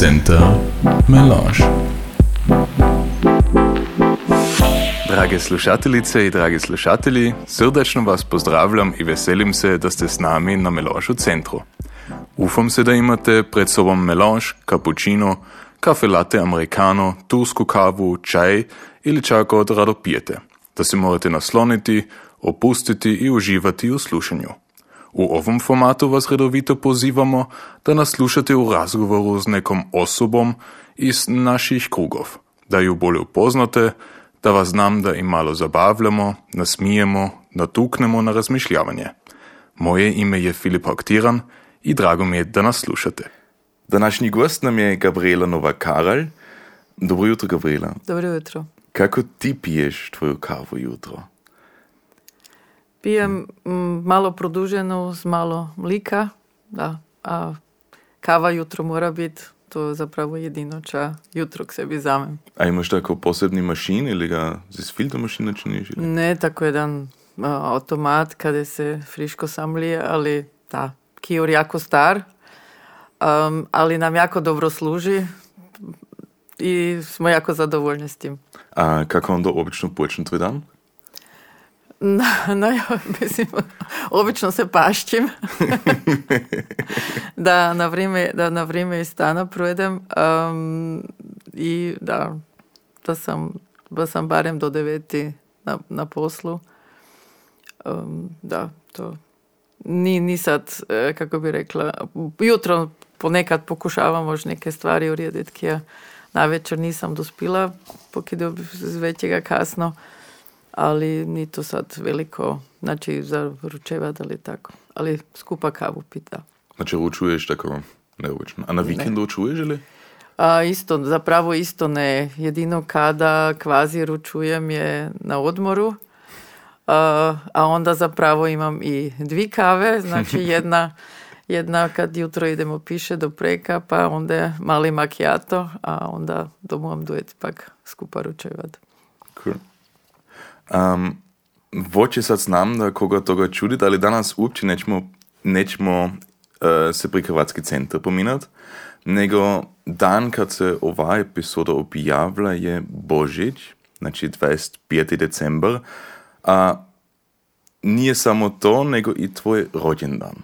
Center Melange. Drage slušateljice i dragi slušatelji, srdečno vas pozdravljam i veselim se da ste s nami na Melange centru. Ufam se da imate pred sobom melange, cappuccino, kafe latte americano, tursku kavu, čaj ili čak od rado pijete, da se morate nasloniti, opustiti i uživati u slušanju. U ovom formatu vas redovito pozivamo da nas slušate u razgovoru s nekom osobom iz naših krugov, da ju bolje upoznate, da vas znam da im malo zabavljamo, nasmijemo, natuknemo na razmišljavanje. Moje ime je Filip Aktiran i drago mi je da nas slušate. Današnji gost nam je Gabriela Nova-Karalj. Dobro jutro, Gabriela. Dobro jutro. Kako ti piješ tvoju kavu jutro? Pijem mm, malo produženu s malo mlika, da, a kava jutro mora biti to zapravo jedino ča jutro k sebi zamem. A imaš tako posebni mašin ili ga z filter mašina činiš? Ili? Ne, tako jedan a, automat kada se friško samlije, ali da, Kior jako star, um, ali nam jako dobro služi i smo jako zadovoljni s tim. A kako onda obično počne tvoj dan? No, no ja, mislim, obično se pašćim da, na vrijeme, da na vrijeme iz stana projedem um, i da, da sam, da sam barem do deveti na, na poslu. Um, da, to ni, ni sad, e, kako bi rekla, jutro ponekad pokušavam možda neke stvari urediti, ki ja na večer nisam dospila, pokidao z većega kasno ali ni to sad veliko, znači za ručevat ali tako. Ali skupa kavu pita. Znači ručuješ tako neobično. A na vikendu ručuješ ili? A, isto, zapravo isto ne. Jedino kada kvazi ručujem je na odmoru, a, a onda zapravo imam i dvi kave, znači jedna, jedna kad jutro idemo piše do preka, pa onda mali macchiato, a onda domujem duet pak skupa ručevat. Um, voće sad znam da koga toga čudit, ali danas uopće nećemo, nećemo uh, se pri Hrvatski centar pominat, nego dan kad se ova epizoda objavlja je Božić, znači 25. decembar, a nije samo to, nego i tvoj rođendan.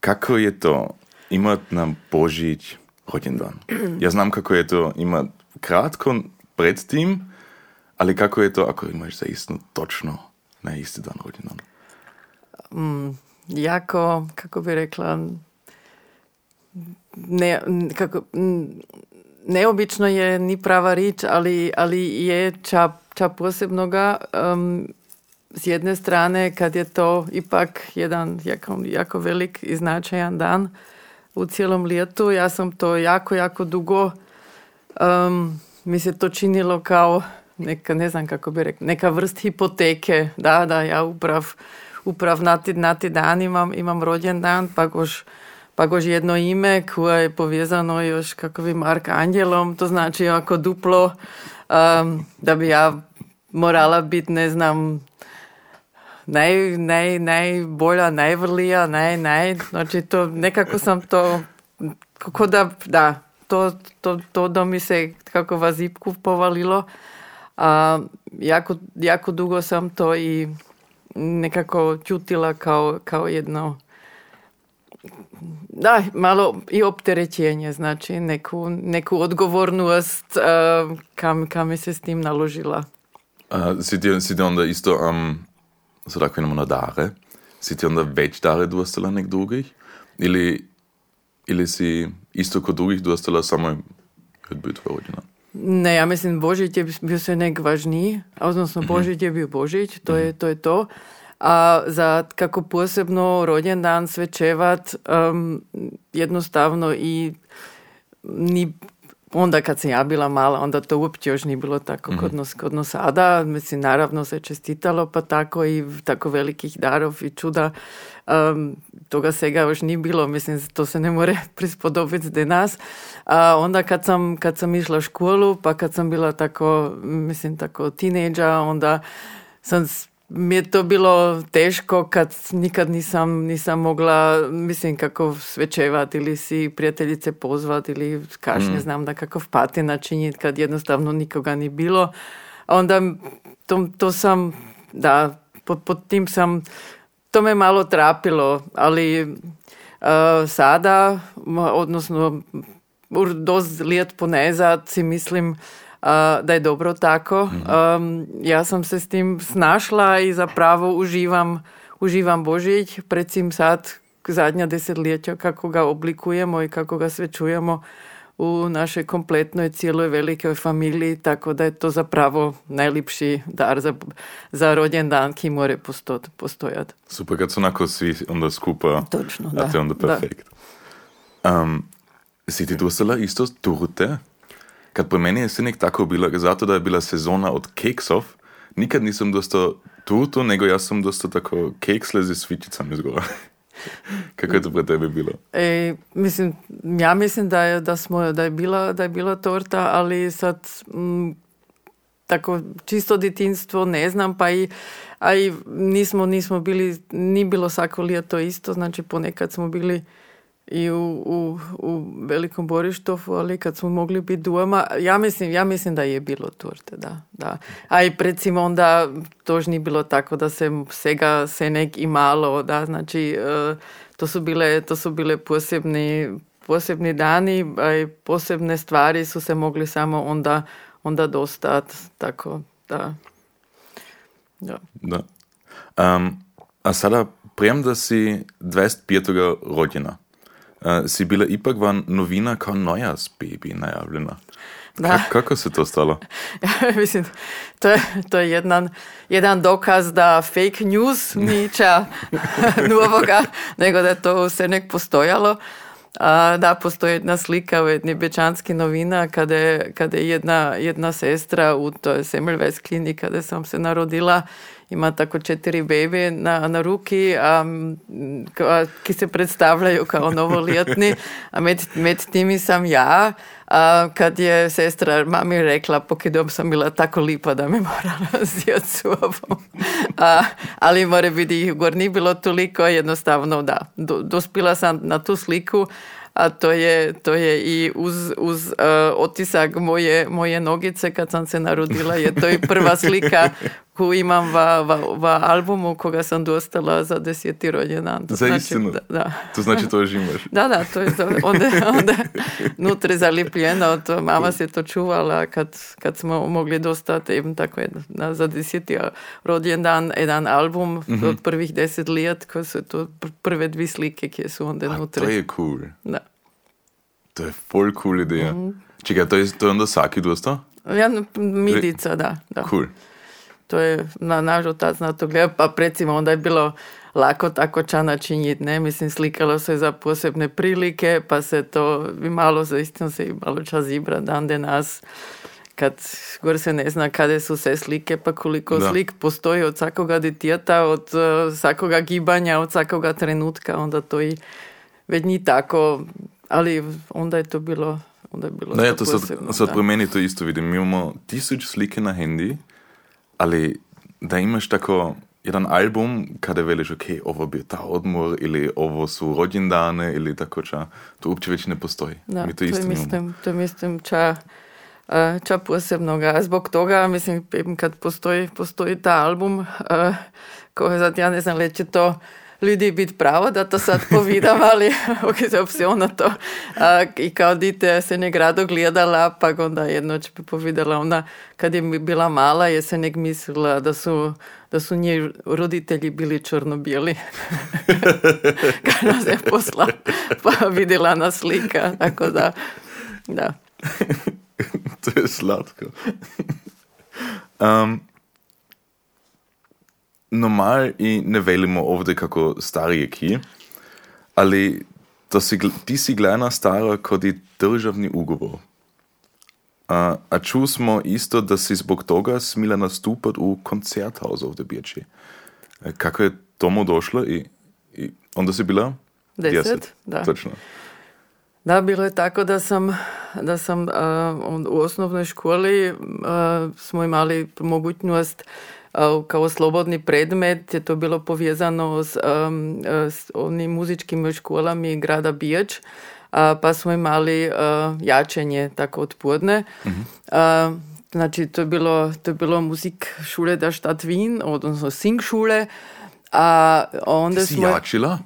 Kako je to imat na Božić rođendan? Ja znam kako je to imat kratko pred tim, ali kako je to ako imaš zaistno točno na isti dan rođendan? Mm, jako, kako bi rekla, ne, kako, neobično je ni prava rič, ali, ali je ča, ča posebnoga um, s jedne strane kad je to ipak jedan jako, jako velik i značajan dan u cijelom lijetu. Ja sam to jako, jako dugo um, mi se to činilo kao neka, ne znam kako bi rekla, neka vrst hipoteke, da, da, ja uprav, uprav na ti, na ti dan imam, imam rođendan, pa gož, pa gož jedno ime koje je povezano još Mark Angelom, to znači ako duplo, um, da bi ja morala biti, ne znam, naj, naj, najbolja, najvrlija, naj, naj, znači to, nekako sam to, kako da, da, to, to, to da mi se kako vazipku povalilo, a jako, jako dugo sam to i nekako čutila kao, kao jedno da, malo i opterećenje, znači neku, neku odgovornost uh, kam, kam mi se s tim naložila. A, si, ti, si ti onda isto, um, so tako imamo dare, si ti onda već dare dostala nek drugih? Ili, ili si isto kod drugih dostala samo odbiju tvoj rođendan? Ne, ja myslím, Božite by se nekvažný, odnosno Božite mhm. by Božiť, to mhm. je to. Je to. A za kako posebno rođen dan svečevat um, jednostavno i ni onda kad sam ja bila mala, onda to uopće još nije bilo tako mm kod, nas, kod nas sada. Mislim, naravno se čestitalo, pa tako i tako velikih darov i čuda. Um, toga svega još nije bilo, mislim, to se ne more prispodobiti do nas. A onda kad sam, kad sam išla u školu, pa kad sam bila tako, mislim, tako tineđa, onda sam mi je to bilo teško kad nikad nisam, nisam mogla, mislim kako svečevati ili si prijateljice pozvati ili kašnje mm. znam da kakav pati načiniti kad jednostavno nikoga ni bilo. A onda to, to sam, da, pod, pod tim sam, to me malo trapilo, ali uh, sada, odnosno dost lijet ponezad si mislim da je dobro tako. Um, ja sam se s tim snašla i zapravo uživam, uživam Božić, predsim sad zadnja desetljeća kako ga oblikujemo i kako ga sve čujemo u našoj kompletnoj cijeloj velikoj familiji, tako da je to zapravo najljepši dar za, za rođendan ki more postojati. Super, kad su onako svi onda skupa, Točno, da. a to je onda perfekt. Um, si ti dostala isto torte? Kad po meni je nek tako bilo, zato da je bila sezona od keksov, nikad nisam dostao turto, nego ja sam dostao tako keksle z svičicami zgora. Kako je to pre tebe bilo? E, mislim, ja mislim da je, da, smo, da, je bila, da je bila torta, ali sad m, mm, tako čisto djetinstvo ne znam, pa i, a i nismo, nismo bili, ni bilo svako to isto, znači ponekad smo bili i u, u, u velikom Borištofu, ali kad smo mogli biti doma, ja mislim, ja mislim da je bilo turte, da. da. A i recimo onda tož nije bilo tako da se sega se nek i malo, da, znači e, to su bile, to su bile posebni, posebni dani, a i posebne stvari su se mogli samo onda, onda dostat, tako da. Da. da. Um, a sada, prijem da si 25. rođena, uh, si bila ipak van novina kao nojas baby najavljena. Da. kako se to stalo? Ja, mislim, to je, to je jedan, jedan dokaz da fake news niča novoga, nego da je to se nek postojalo. A, da, postoji jedna slika u jedni bečanski novina kada je, kada je jedna, jedna sestra u toj Semmelweis klini kada sam se narodila ima tako četiri bebe na, na ruki, a, a, ki se predstavljaju kao novoljetni, a med, med timi sam ja, a, kad je sestra mami rekla, pokidom sam bila tako lipa da me morala sjeti s A, ali more biti ih gor nije bilo toliko, jednostavno da. Do, dospila sam na tu sliku, a to je, to je i uz, uz uh, otisak moje, moje nogice kad sam se narodila, je to i prva slika кој имам во, во, во албуму кога сам достала за 10 роѓендан. За значи. Да, да. То значи тоа же имаш? Да, да, тоа е онде, онде нутри залепljeno, од мама се то чувала кад, кад сме могли достат да им тако една, за 10 роѓендан еден албум mm -hmm. од првих 10 лет, кој се то прве две слики ке се онде нутри. Тоа е cool. Да. Тоа е фол кул идеја. Mm -hmm. Чека, тоа е тоа онда саки доста? Ја мидица, да, да. Cool. To je na naš otac na to gleda, pa recimo onda je bilo lako tako ča načiniti, ne, mislim slikalo se za posebne prilike, pa se to i malo zaistino se i malo čas zibra dan de nas, kad gore se ne zna kada su se slike, pa koliko da. slik postoji od svakoga ditijeta, od uh, svakoga gibanja, od svakoga trenutka, onda to i već ni tako, ali onda je to bilo onda je bilo ne, to sad, sad pri meni to isto vidim. Mi imamo tisuć slike na hendi, ali da imaš tako jedan album kada veliš, ok, ovo bio ta odmor ili ovo su rođendane ili tako ča, to uopće već ne postoji. Da, Mi to, to mislim, to mislim ča, ča posebnoga. Zbog toga, mislim, kad postoji, postoji ta album, koje sad ja ne znam, leće to ljudi biti pravo da to sad povidam, ali ok, se na to. A, I kao dite se nek rado gledala, pa onda jednoć bi povidela ona, kad je bila mala, je se nek mislila da su, da su nje roditelji bili črno-bijeli. kad nas je posla, pa vidjela na slika, tako da, da. to je slatko. Um, normal i ne velimo ovdje kako starije ki, ali to si, ti si gledana stara kot i državni ugovor. A, a čuli smo isto da si zbog toga smila nastupati u koncerthaus ovdje Birči. E, kako je tomu došlo i, i onda si bila? Deset, Deset. da. Točno. Da, bilo je tako da sam, da sam uh, u osnovnoj školi uh, smo imali mogućnost kao slobodni predmet je to bilo povezano s, um, s onim muzičkim školami grada Bijač, pa smo imali uh, jačenje tako odpodne. Mm-hmm. Uh, znači, to je bilo, to je bilo muzik šule da štat Wien, odnosno sing šule. A onda Ti si smo... jačila?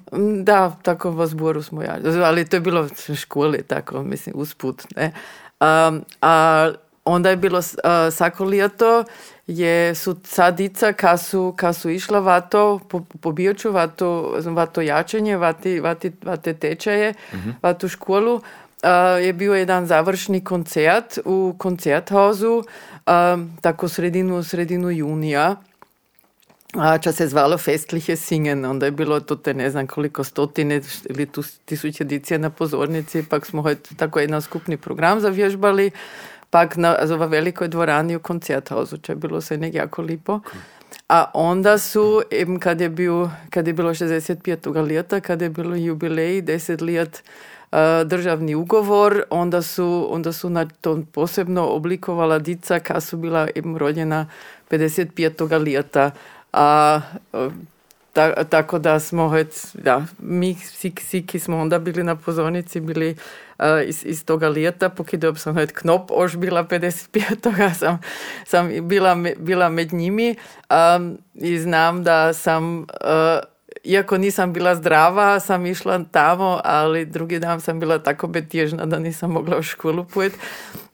Da, tako v zboru smo jačili. Ali to je bilo v školi, tako, mislim, usput. Ne? Um, a onda je bilo uh, svako leto je su sadica kad su, kad su išla vato po, po bioču, vato, vato jačanje, vati, vati, vate tečaje, mm-hmm. vatu školu, uh, je bio jedan završni koncert u koncerthausu, uh, tako sredinu, sredinu junija. A čas se zvalo Festliche Singen, onda je bilo to te ne znam koliko stotine ili tisuće edicije na pozornici, pak smo tako jedan skupni program zavježbali, pak na, v velikoj dvorani u koncerthausu, če je bilo se nek jako lipo. A onda su, eben kad je, bil, kad je bilo 65. leta, kad je bilo jubilej, 10 let uh, državni ugovor, onda su, onda su na to posebno oblikovala dica, kad su bila eben rođena 55. leta a ta, tako da smo da, mi svi, svi ki smo onda bili na pozornici bili uh, iz, iz toga lijeta, pokidao sam het knop, ož bila 55 toga sam, sam bila, bila med njimi um, i znam da sam uh, iako nisam bila zdrava, sam išla tamo, ali drugi dan sam bila tako betježna da nisam mogla u školu pojet.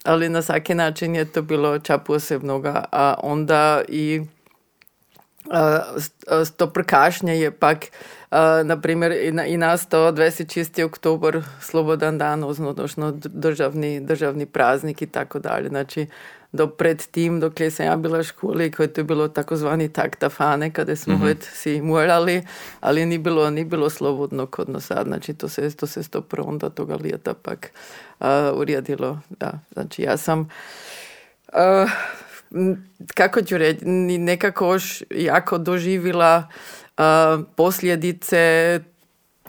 Ali na svaki način je to bilo ča posebnoga. A onda i to prkašnje je pak, na primjer, i nastao 26. oktober, slobodan dan, odnosno državni, državni praznik i tako dalje. Znači, do pred tim, dok sam ja bila u školi, koje to je bilo takozvani taktafane, kada smo mm-hmm. si morali, ali ni bilo, ni bilo slobodno kod nas sad. Znači, to se, to se sto onda toga lijeta pak uh, uredilo. Da. Znači, ja sam uh, kako ću reći, nekako još jako doživila uh, posljedice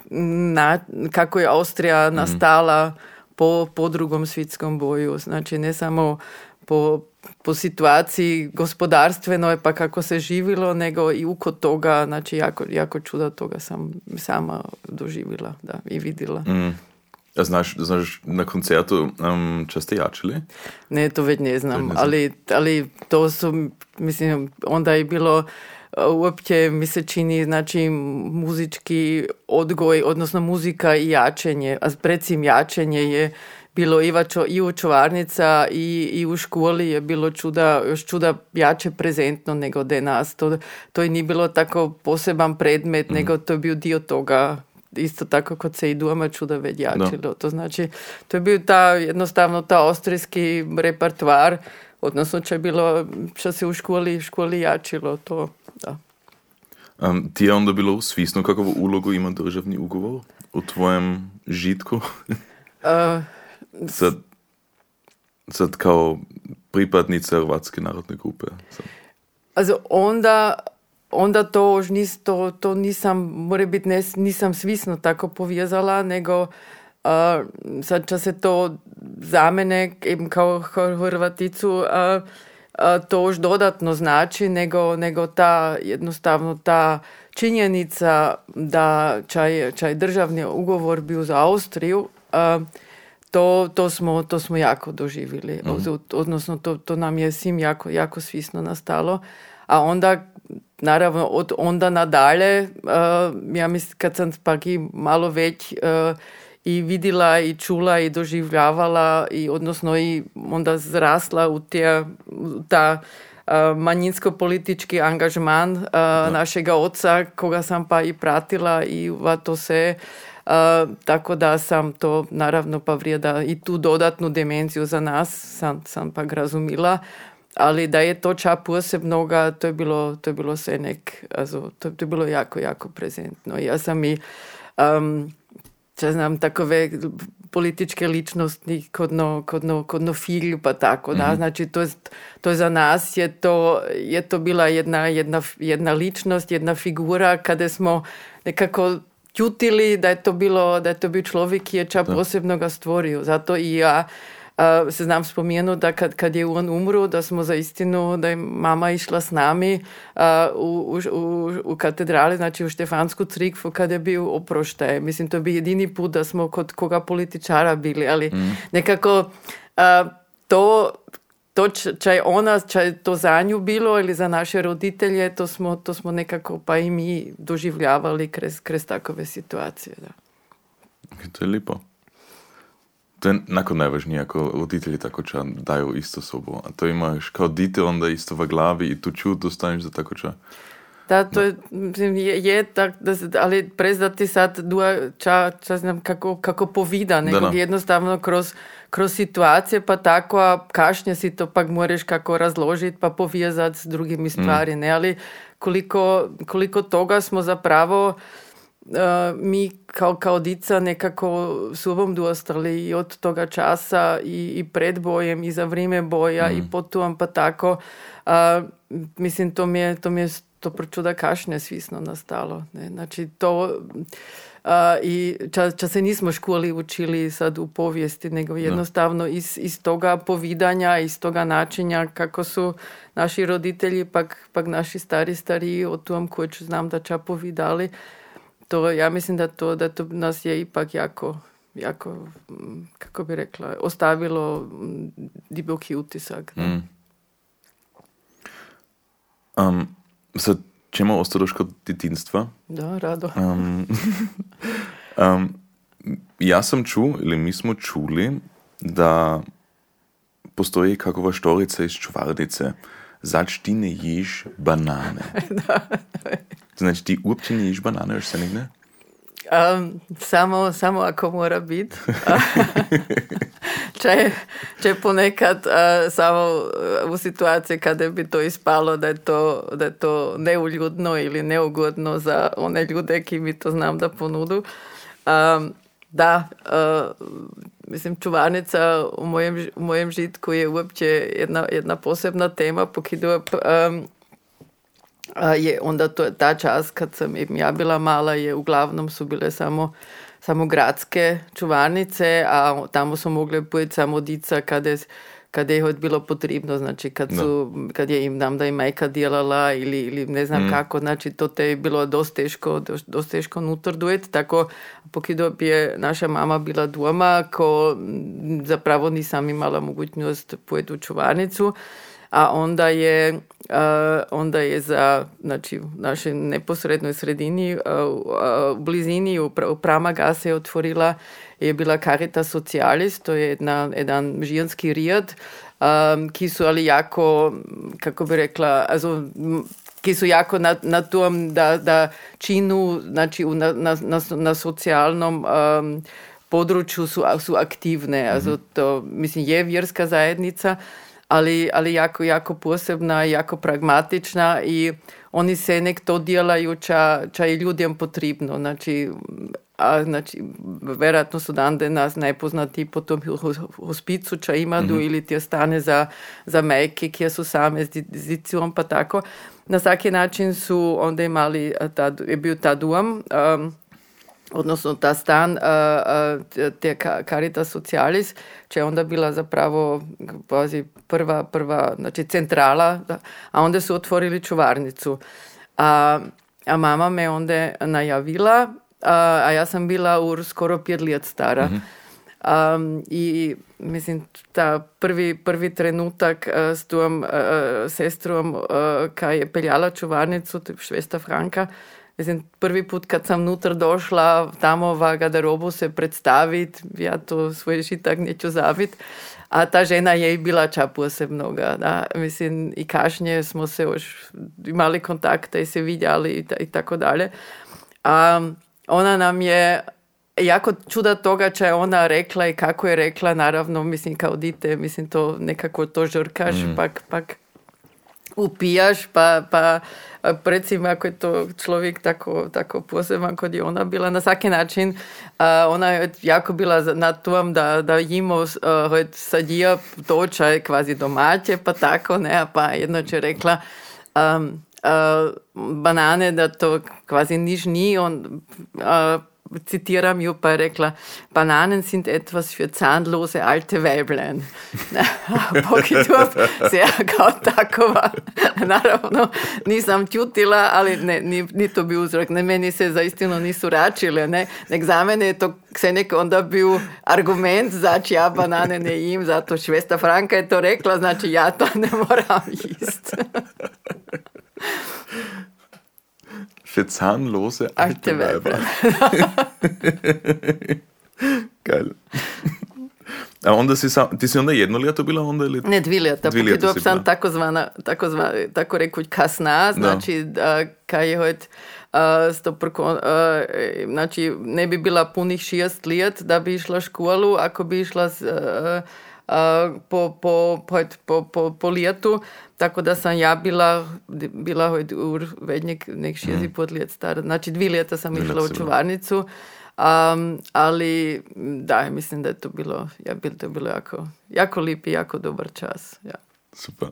na, kako je Austrija mhm. nastala po, po drugom svjetskom boju. Znači ne samo po, po situaciji gospodarstvenoj pa kako se živilo, nego i uko toga, znači jako, jako čuda toga sam sama doživila da, i vidjela. Mm. A znaš, znaš na koncertu um, če ste jačili? Ne, to već ne znam, ali, ali to su, mislim, onda je bilo uopće mi se čini znači muzički odgoj, odnosno muzika i jačenje, a predsim jačenje je bilo i, vačo, i u čuvarnica i, i u školi je bilo čuda, još čuda jače prezentno nego nas. To, to je nije bilo tako poseban predmet, mm. nego to je bio dio toga isto tako kod se i doma čuda već jačilo. To znači, to je bio ta, jednostavno ta austrijski repertoar, odnosno če je bilo, što se u školi, školi jačilo, to, da. Um, ti je onda bilo svisno kakvu ulogu ima državni ugovor u tvojem žitku? uh, sad, sad kao pripadnica Hrvatske narodne grupe. Sad. Also onda onda to nis, to, to nisam, more biti nisam svisno tako povezala, nego uh, sad ča se to za mene, kao Hrvaticu, uh, uh, to už dodatno znači, nego, nego ta jednostavno ta činjenica da čaj, čaj državni ugovor bio za Austriju, to, to, smo, to smo jako doživjeli. Mm. Odnosno, to, to nam je svim jako, jako svisno nastalo. A onda naravno od onda nadalje, uh, ja mislim kad sam pak i malo već uh, i vidjela i čula i doživljavala i odnosno i onda zrasla u te, ta uh, manjinsko-politički angažman uh, našega oca, koga sam pa i pratila i to se Uh, tako da sam to naravno pa vrijeda i tu dodatnu dimenziju za nas sam, sam pak razumila ali da je to ča posebnoga, to je bilo, to je bilo sve nek, also, to, to je bilo jako, jako prezentno. Ja sam i, um, če znam, takove političke ličnosti kodno, kodno, kodno filju pa tako, da, mm-hmm. znači to, to za nas je to, je to bila jedna, jedna, jedna ličnost, jedna figura kada smo nekako čutili da je to bilo, da je to bio človek, ki je ča posebno ga stvorio. Zato i ja se znam spomenu da kad, kad je on umro, da smo za istinu, da je mama išla s nami uh, u, u, u katedrali, znači u Štefansku crikvu kad je bio oproštaj. Mislim, to bi jedini put da smo kod koga političara bili, ali mm. nekako uh, to to, če je ona, če je to za nju bilo ili za naše roditelje, to smo, to smo nekako pa i mi doživljavali kroz, kroz takove situacije. Da. To je lipo. To je nakon najvažnije, ako roditelji tako ča daju isto sobu. A to imaš kao dite onda isto v glavi i tu čut dostaneš za tako ča. Da, to je, mislim, je, je tak, da se, ali prezdati sad dua, ča, ča znam kako, kako povida, nego da, da. jednostavno kroz, kroz situacije pa tako, a kašnje si to pak moraš kako razložiti pa povezati s drugimi stvari, mm. ne, ali koliko, koliko toga smo zapravo mi kao, kao dica nekako sobom dostali i od toga časa i, i pred bojem i za vrijeme boja mm. i potom pa tako. Uh, mislim, to mi je, to mi je to prečuda kašnje svisno nastalo. Ne? Znači to uh, i ča, ča se nismo školi učili sad u povijesti, nego jednostavno iz, iz toga povidanja, iz toga načinja kako su naši roditelji, pak, pak naši stari stariji o tom koji znam da ča povidali, to ja mislim da to, da to nas je ipak jako jako, kako bi rekla, ostavilo duboki utisak. Da. Mm. Um, Sad ćemo ostati još kod djetinstva. Da, rado. Um, um, ja sam čuo, ili mi smo čuli, da postoji kakova štorica iz čuvardice. Zač ti ne ješ banane. da. Znači ti uopće ne ješ banane, još se ne? Um, samo, samo ako mora biti. če, če ponekad uh, samo u situaciji kada bi to ispalo da je to, da je to neuljudno ili neugodno za one ljude ki mi to znam da ponudu. Um, da, uh, mislim, čuvarnica u mojem, u mojem žitku je uopće jedna, jedna posebna tema, pokidu um, je onda to, ta čas kad sam ja bila mala je uglavnom su bile samo samo gradske čuvarnice, a tamo su mogli biti samo dica kada je, kada je bilo potrebno, znači kad, su, kad je im nam da je majka djelala ili, ili ne znam mm. kako, znači to te je bilo dosta teško, dosta teško nutar dujet, tako pokido je naša mama bila doma, ko zapravo nisam imala mogućnost pojeti u čuvarnicu, a onda je, onda je za znači, u našoj neposrednoj sredini, u blizini u Pramagase je otvorila je bila Caritas Socialis, to je jedna, jedan žijanski rijad, um, ki su ali jako, kako bi rekla, also, ki su jako na, na tom da, da činu, znači na, na, na, na socijalnom um, području su, su aktivne. Also, to, mislim, je vjerska zajednica, ali, ali jako, jako posebna, jako pragmatična i oni se nek to djelaju ča, ča je ljudem potrebno. Znači, a znači, vjerojatno su dande nas najpoznati po tom hospicu ča imadu mm -hmm. ili ti ostane za, za majke kje su same s dicijom pa tako. Na svaki način su onda imali, ta, je bio ta duam, um, odnosno ta stan te Caritas Socialis, če je onda bila zapravo pazi, prva, prva znači centrala, a onda su otvorili čuvarnicu. A, a mama me onda najavila, a, a ja sam bila u skoro pet let stara. Mm -hmm. Um, I mislim, ta prvi, prvi trenutak uh, s tom uh, sestrom, uh, kaj je peljala čuvarnicu, švesta Franka, Mislim, prvi put kad sam nutar došla tamo v garderobu se predstaviti, ja to svoj šitak neću zabiti, a ta žena je i bila ča posebnoga. Da? Mislim, i kašnje smo se još imali kontakte i se vidjeli i, i tako dalje. A ona nam je jako čuda toga če je ona rekla i kako je rekla, naravno, mislim, kao dite, mislim, to nekako to žrkaš, mm. pak, pak upijaš, pa, pa recimo ako je to človek tako, tako poseban, kot je ona bila na vsaki način, uh, ona je jako bila na tom, da, da jimo uh, sadijo to, če je kvazi domače, pa tako, ne, pa jedno če rekla, um, uh, banane, da to kvazi niš ni, on uh, citiram ju, pa rekla, bananen sind etwas für zahnlose alte Weiblein. Pokidub se ja kao takova, naravno, nisam čutila, ali ne, ni, ni to bi uzrok. Ne, meni se zaistino nisu račile, ne, nek za mene je to Ksenek onda bil argument, zač ja banane ne jim, zato Švesta Franka je to rekla, znači ja to ne moram jist. Für zahnlose alte, Alte Weiber. Geil. A onda si, sam, ti si onda jedno ljeto bila onda ili? Ne, dvi leta, Dvi si sam bila. tako rekuć kasna, znači da. kaj je hojt uh, sto prko, uh, znači ne bi bila punih šest let da bi išla školu, ako bi išla s, uh, po, po, hojt, po, po, po letu, tako da sam ja bila, bila ur vednjek nek šest i pol let stara. Znači dvi leta sam išla u čuvarnicu. Um, ali da, mislim da je to bilo, ja, bil, to je bilo jako, jako lip i jako dobar čas. Ja. Super.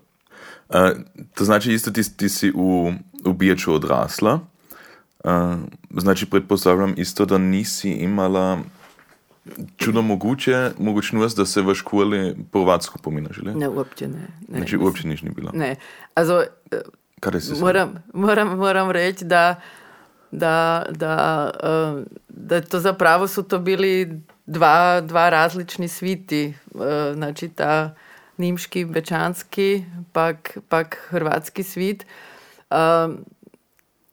Uh, to znači isto ti, ti si u, u Biječu odrasla. Uh, znači pretpostavljam isto da nisi imala čudo moguće mogućnost da se v školi po hrvatsko pominaš? Ne, uopće ne. ne Znači uopće niš ni bila. Ne, also, eh, Kada si moram, moram, moram reći da, da, da, eh, da to zapravo su to bili dva, dva različni sviti. Eh, Znači ta nimški, bečanski, pak, pak hrvatski svit. Um,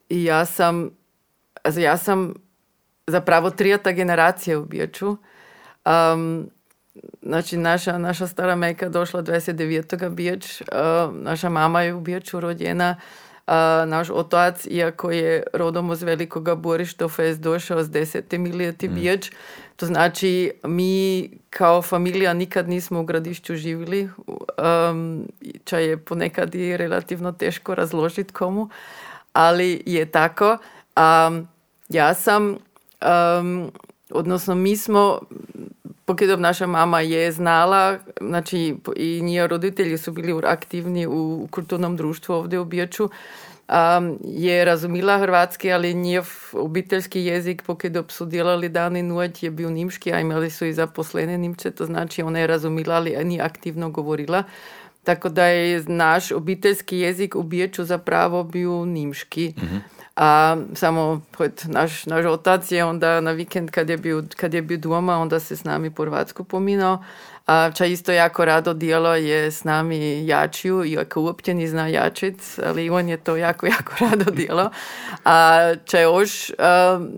I ja sam, also ja sam zapravo trijata generacija u Biječu. Um, Znači, naša, naša stara majka došla 29. Biječ, uh, naša mama je u Biječu rođena, uh, naš otac, iako je rodom iz Velikoga Borištova, je došao s 10. milijeti Biječ. To znači, mi kao familija nikad nismo u gradišću živjeli, um, ča je ponekad i relativno teško razložiti komu, ali je tako. Um, ja sam, um, odnosno mi smo Pokidov naša mama je znala, znači i njih roditelji su bili aktivni u kulturnom društvu ovdje u Biječu, um, je razumila hrvatski, ali njihov obiteljski jezik, pokidov su djelali dan i noć, je bio nimški, a imali su i zaposlene nimče, to znači ona je razumila, ali nije aktivno govorila. Tako da je naš obiteljski jezik u Biječu zapravo bio nimški. A samo naš, naš otac je onda na vikend kad je, bio, kad je bio doma, onda se s nami po hrvatsku pominao. A ča isto jako rado dijelo je s nami jačiju, iako uopće ni zna jačit, ali on je to jako, jako rado dijelo. A ča još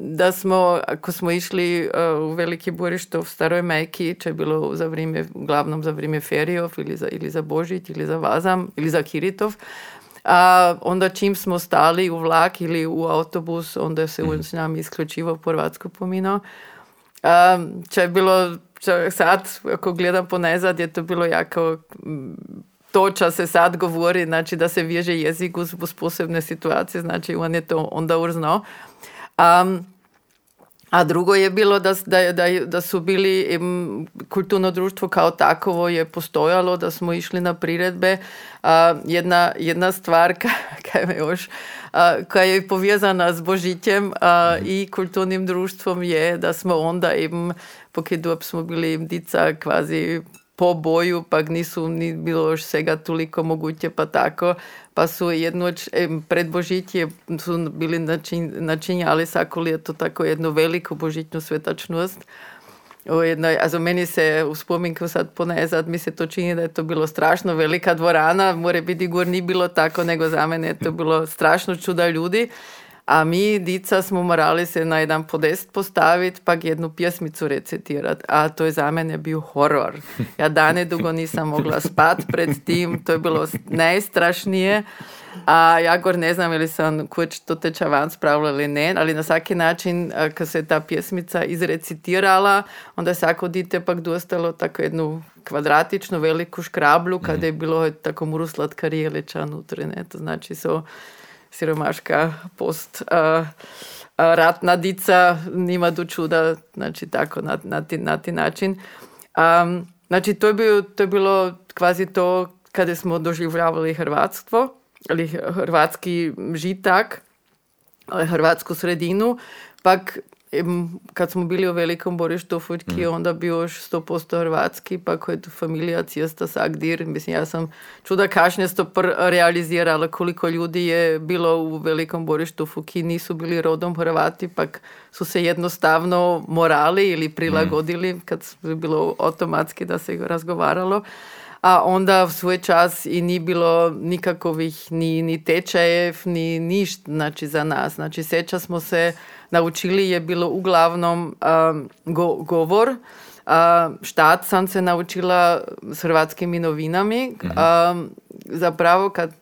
da smo, ako smo išli u Veliki Borišto u Staroj Majki, če je bilo za vrijeme, uglavnom za vrijeme ferijov ili za, ili za Božić ili za Vazam ili za Kiritov, a onda čim smo stali u vlak ili u autobus, onda se on s nami isključivo po hrvatsku pominao. A, če je bilo, če sad, ako gledam ponazad, je to bilo jako mm, to ča se sad govori, znači da se veže jezik uz, uz posebne situacije, znači on je to onda uznao. A, a drugo je bilo da, da, da, da su bili, kulturno društvo kao takovo je postojalo, da smo išli na priredbe. A, jedna, jedna stvar kaj me još, a, koja je povezana s Božićem a, i kulturnim društvom je da smo onda im, pokidup smo bili im dica kvazi po boju, pa nisu ni bilo još svega toliko moguće, pa tako. Pa su jednoć em, pred Božićje su bili način, načinjali svako ljeto tako jednu veliku božićnu svetačnost. O jednoj, also meni se u spominku sad ponezad mi se to čini da je to bilo strašno velika dvorana, more biti gor ni bilo tako, nego za mene je to bilo strašno čuda ljudi. A mi, dica, smo morali se na jedan podest postaviti, pa jednu pjesmicu recitirati. A to je za mene bio horor. Ja dane dugo nisam mogla spat pred tim, to je bilo najstrašnije. A ja gor ne znam ili sam kuć to teča van spravila ili ne, ali na svaki način a, kad se ta pjesmica izrecitirala, onda svako dite pak dostalo tako jednu kvadratičnu veliku škrablu, kada je bilo tako muru slatkarijelića nutri, ne, to znači so siromaška post a, ratna dica nima do čuda, znači tako na, na, ti, na ti način. Um, znači to je, bio, to je bilo kvazi to kada smo doživljavali hrvatstvo, ali hrvatski žitak, hrvatsku sredinu, pak kad smo bili u Velikom Borištofu, ki je onda bio još 100% hrvatski, pa ko je tu familija cijesta Sagdir, mislim, ja sam čuda kašnje to realizirala koliko ljudi je bilo u Velikom Borištofu, ki nisu bili rodom Hrvati, pak su se jednostavno morali ili prilagodili, kad je bilo automatski da se razgovaralo. A onda svoj čas i nije bilo nikakovih ni, ni tečajev, ni ništa znači, za nas. Znači, seća smo se naučili je bilo uglavnom um, go, govor. Uh, štat sam se naučila s hrvatskim novinami. Um, zapravo kad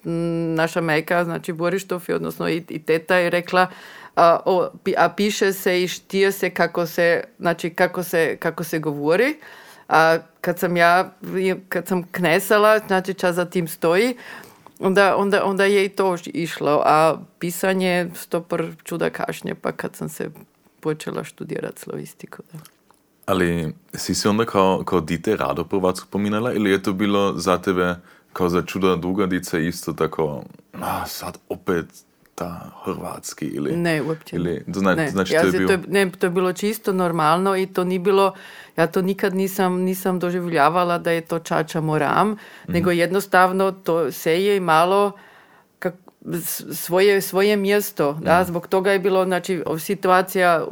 naša meka, znači Borištofi, odnosno i, i teta je rekla a, o, a piše se i štije se kako se, znači kako se, kako se govori. A kad sam ja, kad sam knesala, znači čas za tim stoji, onda, onda, onda je i to išlo, a pisanje stopor čuda kašnje, pa kad sam se počela študirati slovistiku. Da. Ali si se onda kao, kao dite rado Hrvatsku pominala ili je to bilo za tebe kao za čuda dugadice isto tako, a sad opet ta hrvatski ili... Ne, uopće. Ili, to znači, ne. znači ja to je to bilo... je, ne, to je bilo čisto normalno i to ni bilo, ja to nikad nisam, nisam doživljavala da je to čača moram, mm nego jednostavno to se je malo svoje, svoje mjesto. Da? Zbog toga je bilo, znači, situacija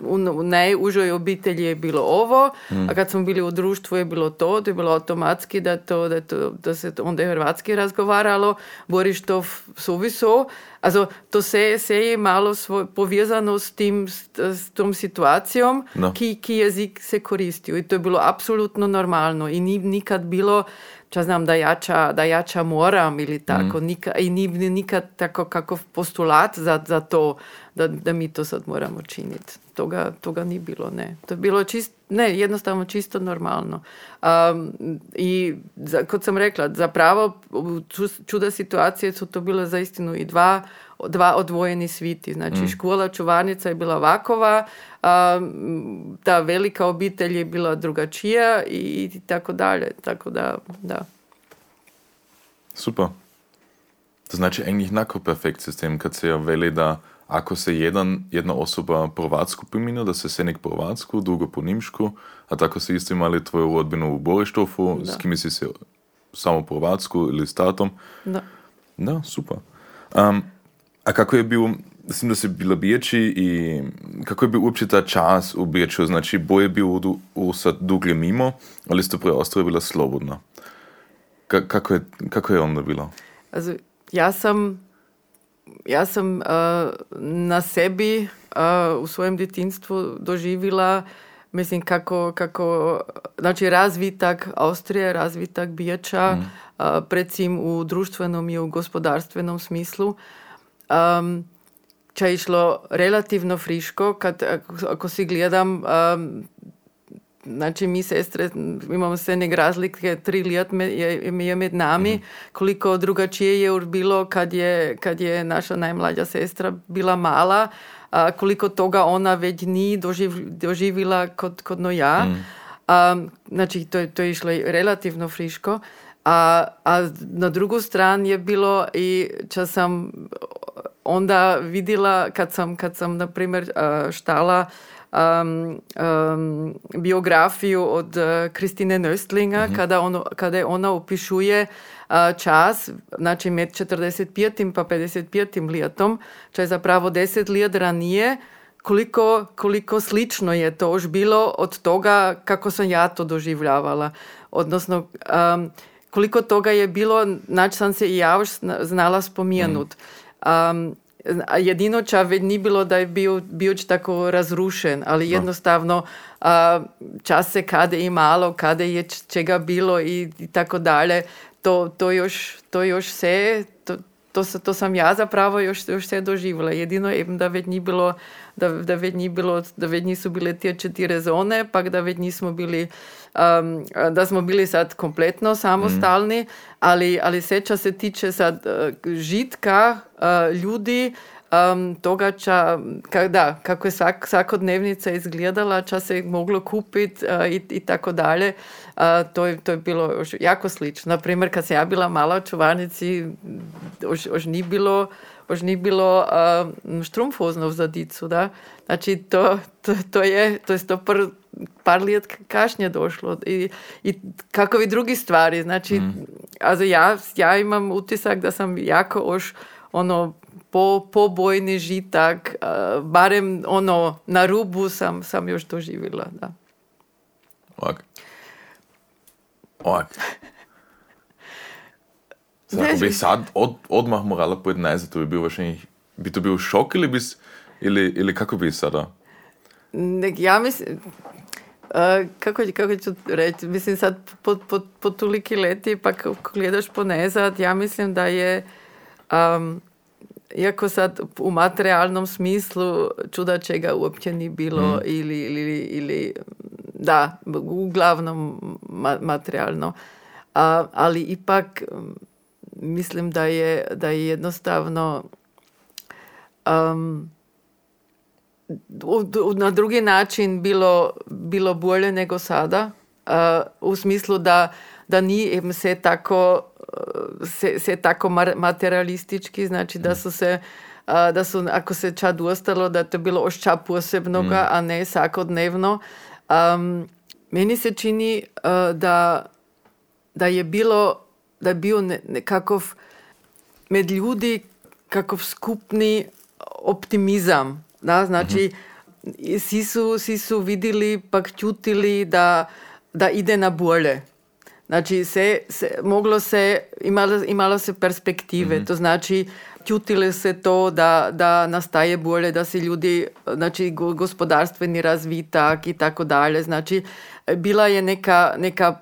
u, najužoj obitelji je bilo ovo, a kad smo bili u društvu je bilo to, to je bilo automatski da, to, da, to, da se onda je hrvatski razgovaralo, Borištov suviso. Also, to se, se je malo svoj, povezano s, tim, s, s tom situacijom, No. ki, ki jezik se koristio. I to je bilo apsolutno normalno. I ni, nikad bilo ča znam da jača, da jača moram ili tako. Nika, I ni, ni nikad tako kako postulat za, za to da, da mi to sad moramo činiti. Toga, toga ni bilo, ne. To je bilo čist, ne, jednostavno čisto normalno. Um, I za, kot sam rekla, zapravo čuda situacije su to bile zaistinu i dva dva odvojeni sviti. Znači, škola čuvarnica je bila vakova, a, ta velika obitelj je bila drugačija i, i tako dalje. Tako da, da. Super. To znači eigentlich nako perfekt sistem, kad se veli da ako se jedan, jedna osoba hrvatsku pomina, da se senik po hrvatsku, drugo po nimšku, a tako se isto imali tvoju rodbinu u Borištofu, s kimi si se samo po hrvatsku ili s tatom. da. Da, super. Um, a kako je bil, mislim, da si bila Biječi i kako je bil uopće ta čas u Biječu? Znači, boj je bil u, sad duglje mimo, ali isto preostalo je bila slobodna. Ka, kako, je, kako je onda bilo? Also, ja sam, ja sam uh, na sebi uh, u svojem djetinstvu doživjela mislim kako, kako znači razvitak Austrije, razvitak Bijača, uh, predvsem u društvenom i u gospodarstvenom smislu. Um, če je išlo relativno friško, kad, ako, ako si gledam um, Znači, mi sestre imamo se nek razlike, tri let me, je, je med nami, koliko drugačije je bilo kad je, kad je naša najmlađa sestra bila mala, a, koliko toga ona već ni doživ, doživila kod, kod no ja. A, znači, to, to je išlo relativno friško. A, a na drugu stranu je bilo i čas sam onda vidjela kad sam, kad sam na primjer a, štala um, um, biografiju od uh, Kristine Nöstlinga, kada, ono, kada ona opišuje uh, čas, znači med 45. pa 55. lijetom, čo je zapravo 10 let ranije, koliko, koliko slično je to už bilo od toga kako sam ja to doživljavala. Odnosno, um, koliko toga je bilo, znači sam se i ja už zna- znala spomenut. Um, a jedino ča već ni bilo da je bio, bio tako razrušen, ali jednostavno a, čas se kade i malo, kade je čega bilo i, i tako dalje, to, to, još, to još se, to, to, to sam ja zapravo još, još se doživjela. Jedino je da već ni bilo, da, da već ni bilo, da već nisu bile te četiri zone, pak da već nismo bili, um, da smo bili sad kompletno samostalni, ali, ali seća se tiče sad uh, žitka uh, ljudi, um, događa, ka, da, kako je svak, svakodnevnica izgledala, ča se moglo kupiti uh, i, i tako dalje. Uh, to, je, to je bilo jako slično. Naprimjer, kad sam ja bila mala u čuvarnici, još, još nije bilo už ni bilo uh, štrumfozno v zadicu. Da? Znači, to, to, to je, to je to pr, par let kašnje došlo. I, i kakovi drugi stvari. Znači, mm. also ja, ja imam utisak da sam jako još ono, po, pobojni žitak, uh, barem ono, na rubu sam, sam još doživjela. Da. Ok. Ok. Ako bi sad od, odmah morala to bi bil wahrscheinlich, bi to bil šok ili, bis, ili, ili kako bi sada? Nek, ja mislim, uh, kako, kako ću reći, mislim sad po, po, po toliki leti, pa kako gledaš po nezad, ja mislim da je, um, iako sad u materijalnom smislu čuda čega uopće ni bilo mm. ili, ili, ili, da, uglavnom ma, materijalno. Uh, ali ipak mislim da je, da je jednostavno um, na drugi način bilo, bilo bolje nego sada. Uh, u smislu da, da nije se tako, uh, se, se tako materialistički, znači da su se uh, da su, ako se čad ostalo, da to je bilo ošća posebnoga, mm. a ne svakodnevno. Um, meni se čini uh, da, da je bilo da je bil nekakov med ljudi kakov skupni optimizam. Da? Znači, mhm. vsi su, vsi su vidjeli pa čutili da, da ide na bolje. Znači, se, se, moglo se, imalo, imalo se perspektive, mm -hmm. to znači čutili se to da, da nastaje bolje, da se ljudi, znači gospodarstveni razvitak i tako dalje. Znači, bila je neka, neka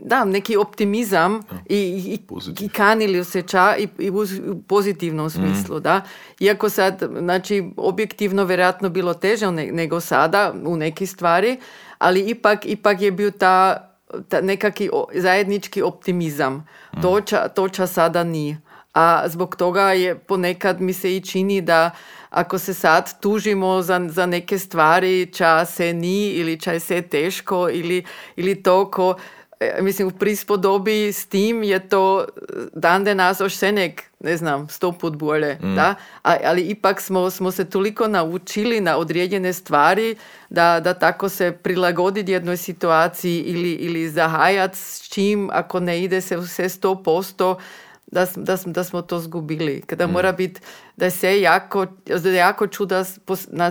da, neki optimizam i, i, i kanili osjeća i, i u pozitivnom smislu. Mm. Da. Iako sad, znači, objektivno vjerojatno bilo teže nego sada u neki stvari, ali ipak, ipak je bio ta, ta nekaki zajednički optimizam. Mm. To, ča, to ča sada nije. A zbog toga je ponekad mi se i čini da ako se sad tužimo za, za neke stvari, ča se ni ili ča je se teško ili, ili to ko E, mislim, v prispodobi s tim je to dan danas još senek, ne znam, sto put bolje. Mm. Da? A, ali ipak smo, smo se toliko naučili na određene stvari da, da tako se prilagoditi jednoj situaciji ili, ili zahajati s čim, ako ne ide se sve sto posto, da, da, da smo to zgubili. Kada mm. mora biti, da se jako, da jako čuda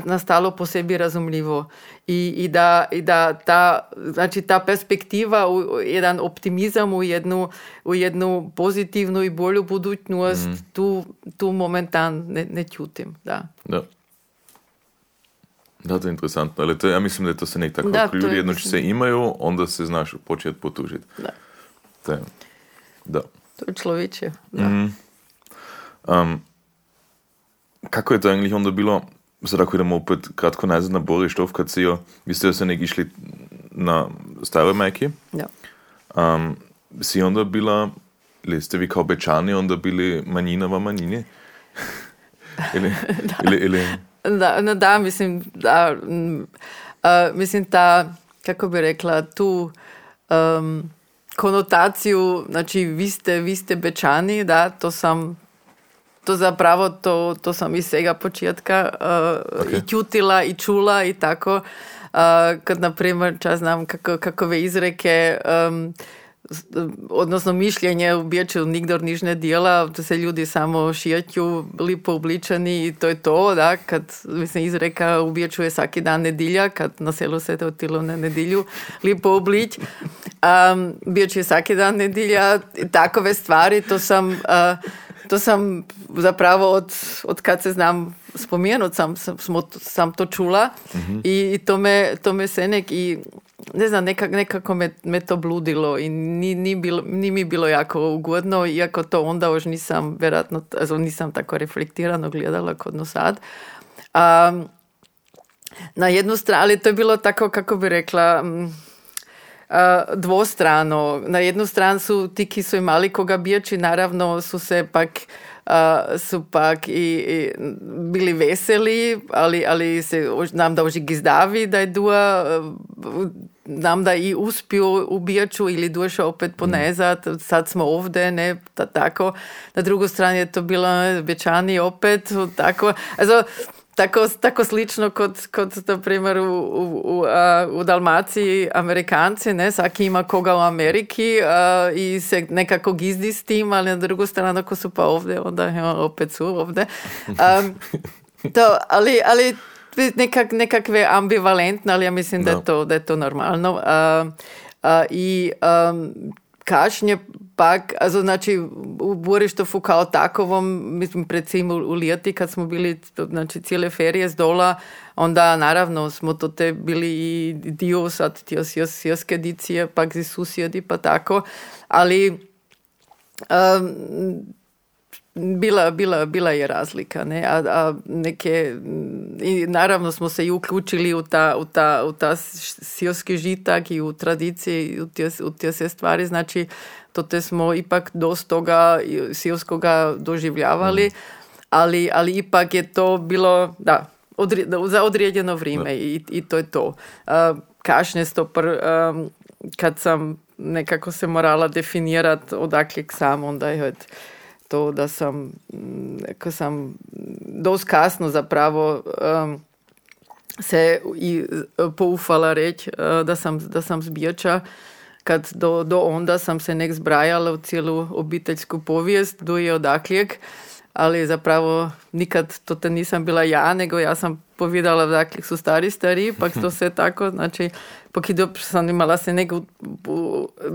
nastalo po sebi razumljivo. I, i, da, i da ta, znači ta perspektiva, u, jedan optimizam u jednu, u jednu pozitivnu i bolju budućnost, mm. tu, tu momentan ne, ne čutim. Da. da. Da, to je interesantno. Ali to, ja mislim da je to se nek tako, da, ljudi jedno se imaju, onda se znaš početi potužiti. Da. To je, da. To je človeče. Mm. Um, kako je to eigentlich onda bilo, zdaj ko idemo opet kratko nazad na Boris Štovkacijo, vi ste se nek išli na stare majke. Ja. Um, si onda bila, ili ste vi kao bečani onda bili manjina v manjini? ili, da. Ili, ili... Da, no, da, mislim, da, uh, mislim ta, kako bi rekla, tu um, konotaciju, znači vi ste, vi ste bečani, da, to sam to zapravo to, to sam iz svega početka uh, okay. i čutila i čula i tako. Uh, kad, na primjer, čas znam kako, kakove izreke um, odnosno mišljenje u Biječu nigdor niž dijela, da se ljudi samo šijeću, lipo obličani i to je to, da, kad mislim izreka u Biječu je svaki dan nedilja, kad na selu se to tilo na nedilju, lipo oblič. Um, Biječ je svaki dan nedilja, takove stvari, to sam, uh, to sam zapravo od, od kad se znam spomenut, sam, sam, sam to čula mm -hmm. i, to me, to me se nek i ne znam, nekak, nekako me, me to bludilo i ni, ni, bilo, ni mi bilo jako ugodno, iako to onda još nisam, vjerojatno, nisam tako reflektirano gledala kod no sad. Um, na jednu stranu, ali to je bilo tako, kako bi rekla, uh, dvostrano. Na jednu stranu su ti, ki su imali koga bijači, naravno su se pak su pak i, i, bili veseli, ali, ali se nam da už gizdavi da je dua nam da i uspiju u Bijaču ili došao opet ponezat, sad smo ovdje, ne, tako. Na drugu strani je to bilo Bečani opet, tako. Also, tako, tako slično kot, kot na primjer u, u, u, Dalmaciji Amerikanci, ne, svaki ima koga u Ameriki i se nekako gizdi s tim, ali na drugu stranu ako su pa ovdje, onda opet su ovdje. to, ali, ali nekak, nekakve ambivalentne, ali ja mislim da, je to, da je to normalno. I kašnje pak, also znači u Burištofu kao takovom, mislim recimo u Lijeti kad smo bili znači cijele ferije z dola, onda naravno smo to te bili i dio sad tio sjoske edicije, pak zi susjedi pa tako, ali bila, bila, bila je razlika, ne? A, a neke, i naravno smo se i uključili u ta, u ta, u ta sioski žitak i u tradicije i u te, u te sve stvari, znači to te smo ipak dosta toga sioskoga doživljavali, mm. ali, ali ipak je to bilo, da, odri, za određeno vrijeme i, i to je to. Uh, kašnje stopr, um, kad sam nekako se morala definirati odakle sam, onda je to, da sam, ko sam dost kasno zapravo um, se i poufala reći uh, da sam, da sam zbiječa kad do, do onda sam se nek zbrajala u cijelu obiteljsku povijest, do je odaklijek, ali zapravo nikad to te nisam bila ja, nego ja sam povedala odakle su stari stari, pak to se tako, znači pokido sam imala se nego,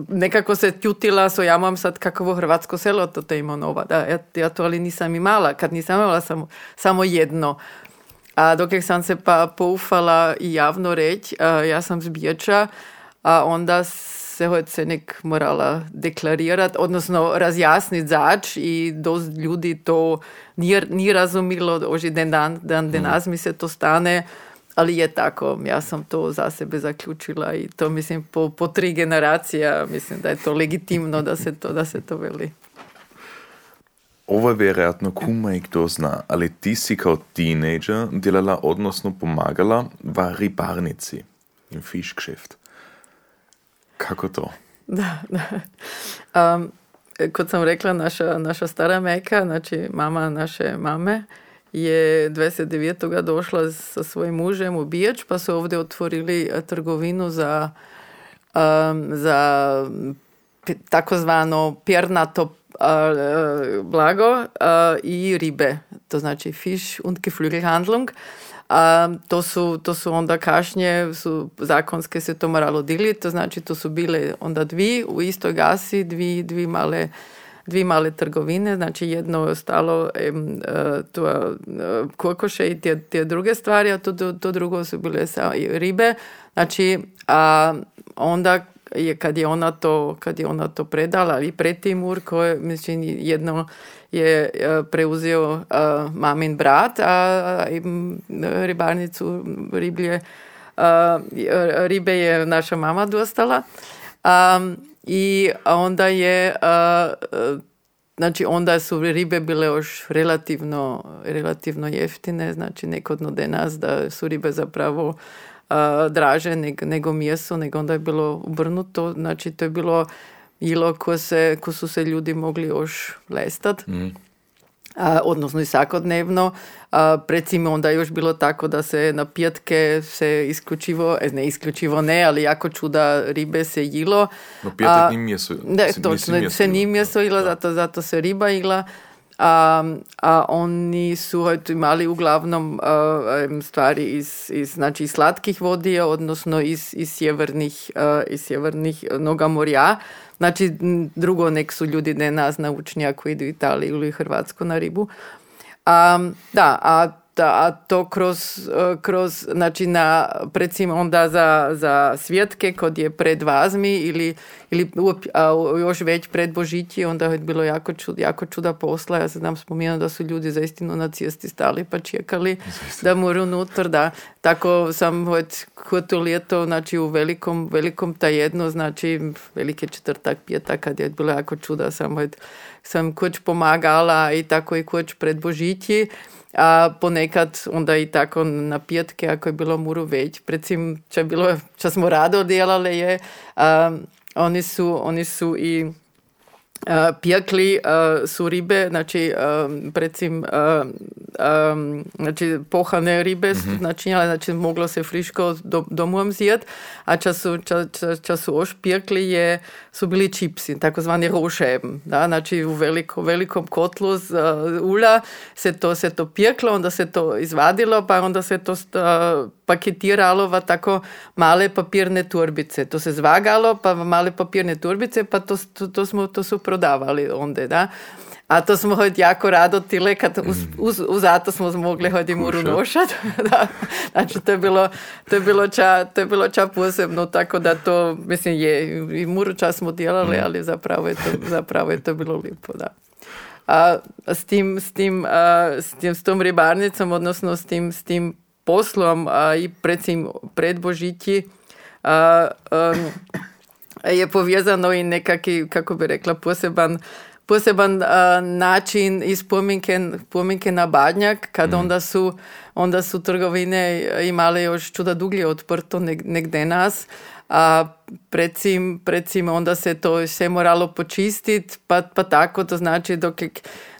nekako se tjutila, so ja mam sad kakovo hrvatsko selo to te nova. Da, ja, ja to ali nisam imala, kad nisam imala samo, samo jedno. A dok sam se pa poufala i javno reći, ja sam z a onda se se nek morala deklarirati, odnosno razjasniti zač i dost ljudi to nije, nije razumilo, oži den dan, dan denas mi se to stane, ali je tako, ja sam to za sebe zaključila i to mislim po, po tri generacija, mislim da je to legitimno da se to, da se to veli. Ovo je vjerojatno kuma i kdo zna, ali ti si kao teenager delala, odnosno pomagala v ribarnici in fiškšeft. Kako to? Da, da. Um, kot sam rekla, naša, naša stara meka, znači mama naše mame, je 29. došla sa svojim mužem u Bijač, pa su ovdje otvorili trgovinu za, um, za takozvano pjernato uh, blago uh, i ribe, to znači Fish und Geflügelhandlung. A to su, to su onda kašnje, su zakonske se to moralo diliti, to znači to su bile onda dvi u istoj gasi, dvi, dvi male dvi male trgovine, znači jedno je ostalo e, to, e, kokoše i te, te druge stvari, a to, to, drugo su bile sa ribe. Znači, a onda je kad je ona to, kad je ona to predala i pred Timur, koje, mislim, jedno je e, preuzeo uh, mamin brat, a, ribarnicu riblje uh, ribe je naša mama dostala. Um, I onda je znači onda su ribe bile još relativno, relativno jeftine, znači nekodno de nas da su ribe zapravo draže nego, nego mjeso, nego onda je bilo obrnuto, znači to je bilo ilo ko, se, ko su se ljudi mogli još lestat. Mm. A, odnosno i svakodnevno. A, recimo onda još bilo tako da se na pijetke se isključivo, e, ne isključivo ne, ali jako čuda ribe se jilo. No pijetek njim mjesto. Ne, točno, se njim mjesto ila, zato, zato se riba ila. A, a oni su imali uglavnom stvari iz, iz, znači, iz slatkih vodija, odnosno iz, iz sjevernih, iz sjevernih noga morja. Znači, drugo, nek su ljudi ne nas naučnja koji idu u Italiju ili Hrvatsku na ribu. A, da, a a to kroz, e, kroz znači na, recimo onda za, za svjetke kod je pred vazmi ili, ili a još već pred Božići, onda je bilo jako, čud, jako čuda posla. Ja se znam spomenuo da su ljudi zaistinu na cijesti stali pa čekali da moru unutar. Da. Tako sam kod to ljeto, znači u velikom, velikom tajedno, znači velike četvrtak, pjetak, kad je bilo jako čuda, sam, sam kuć pomagala i tako i kuć pred Božići a ponekad onda i tako na pijetke ako je bilo muru već. Recim, če, bilo, če smo rado delali je, a, oni, su, oni su i a, pjekli a, su ribe, znači recim znači pohane ribe mm-hmm. načinjale, znači moglo se friško do, domom zjet, a čas su, ča, ča, ča su oš je, su bili čipsi, takozvani rošeben. Da? Znači u veliko, velikom kotlu z uh, ula se to, se to pjeklo, onda se to izvadilo, pa onda se to uh, paketiralo v tako male papirne turbice. To se zvagalo, pa v male papirne turbice, pa to, to, to, smo, to su prodavali onde. Da? A to smo jako rado tile, kad uz, mm. uz, uz zato smo mogli hodi muru nošat. da. Znači, to je bilo, to je bilo, ča, to je bilo ča posebno, tako da to, mislim, je, i muru čas smo djelali, mm. ali zapravo je to, zapravo je to bilo lipo, da. A s tim, s tim, a, s tim, s tom ribarnicom, odnosno s tim, s tim poslom a, i predsim pred Božiti, a, a, je povezano i nekaki, kako bi rekla, poseban poseban uh, način i spominke, spominke na Badnjak, kad mm. onda, su, onda su trgovine imale još čuda duglje otprto nek, negde nas, a predsim, predsim onda se to sve moralo počistiti, pa, pa tako, to znači dok je,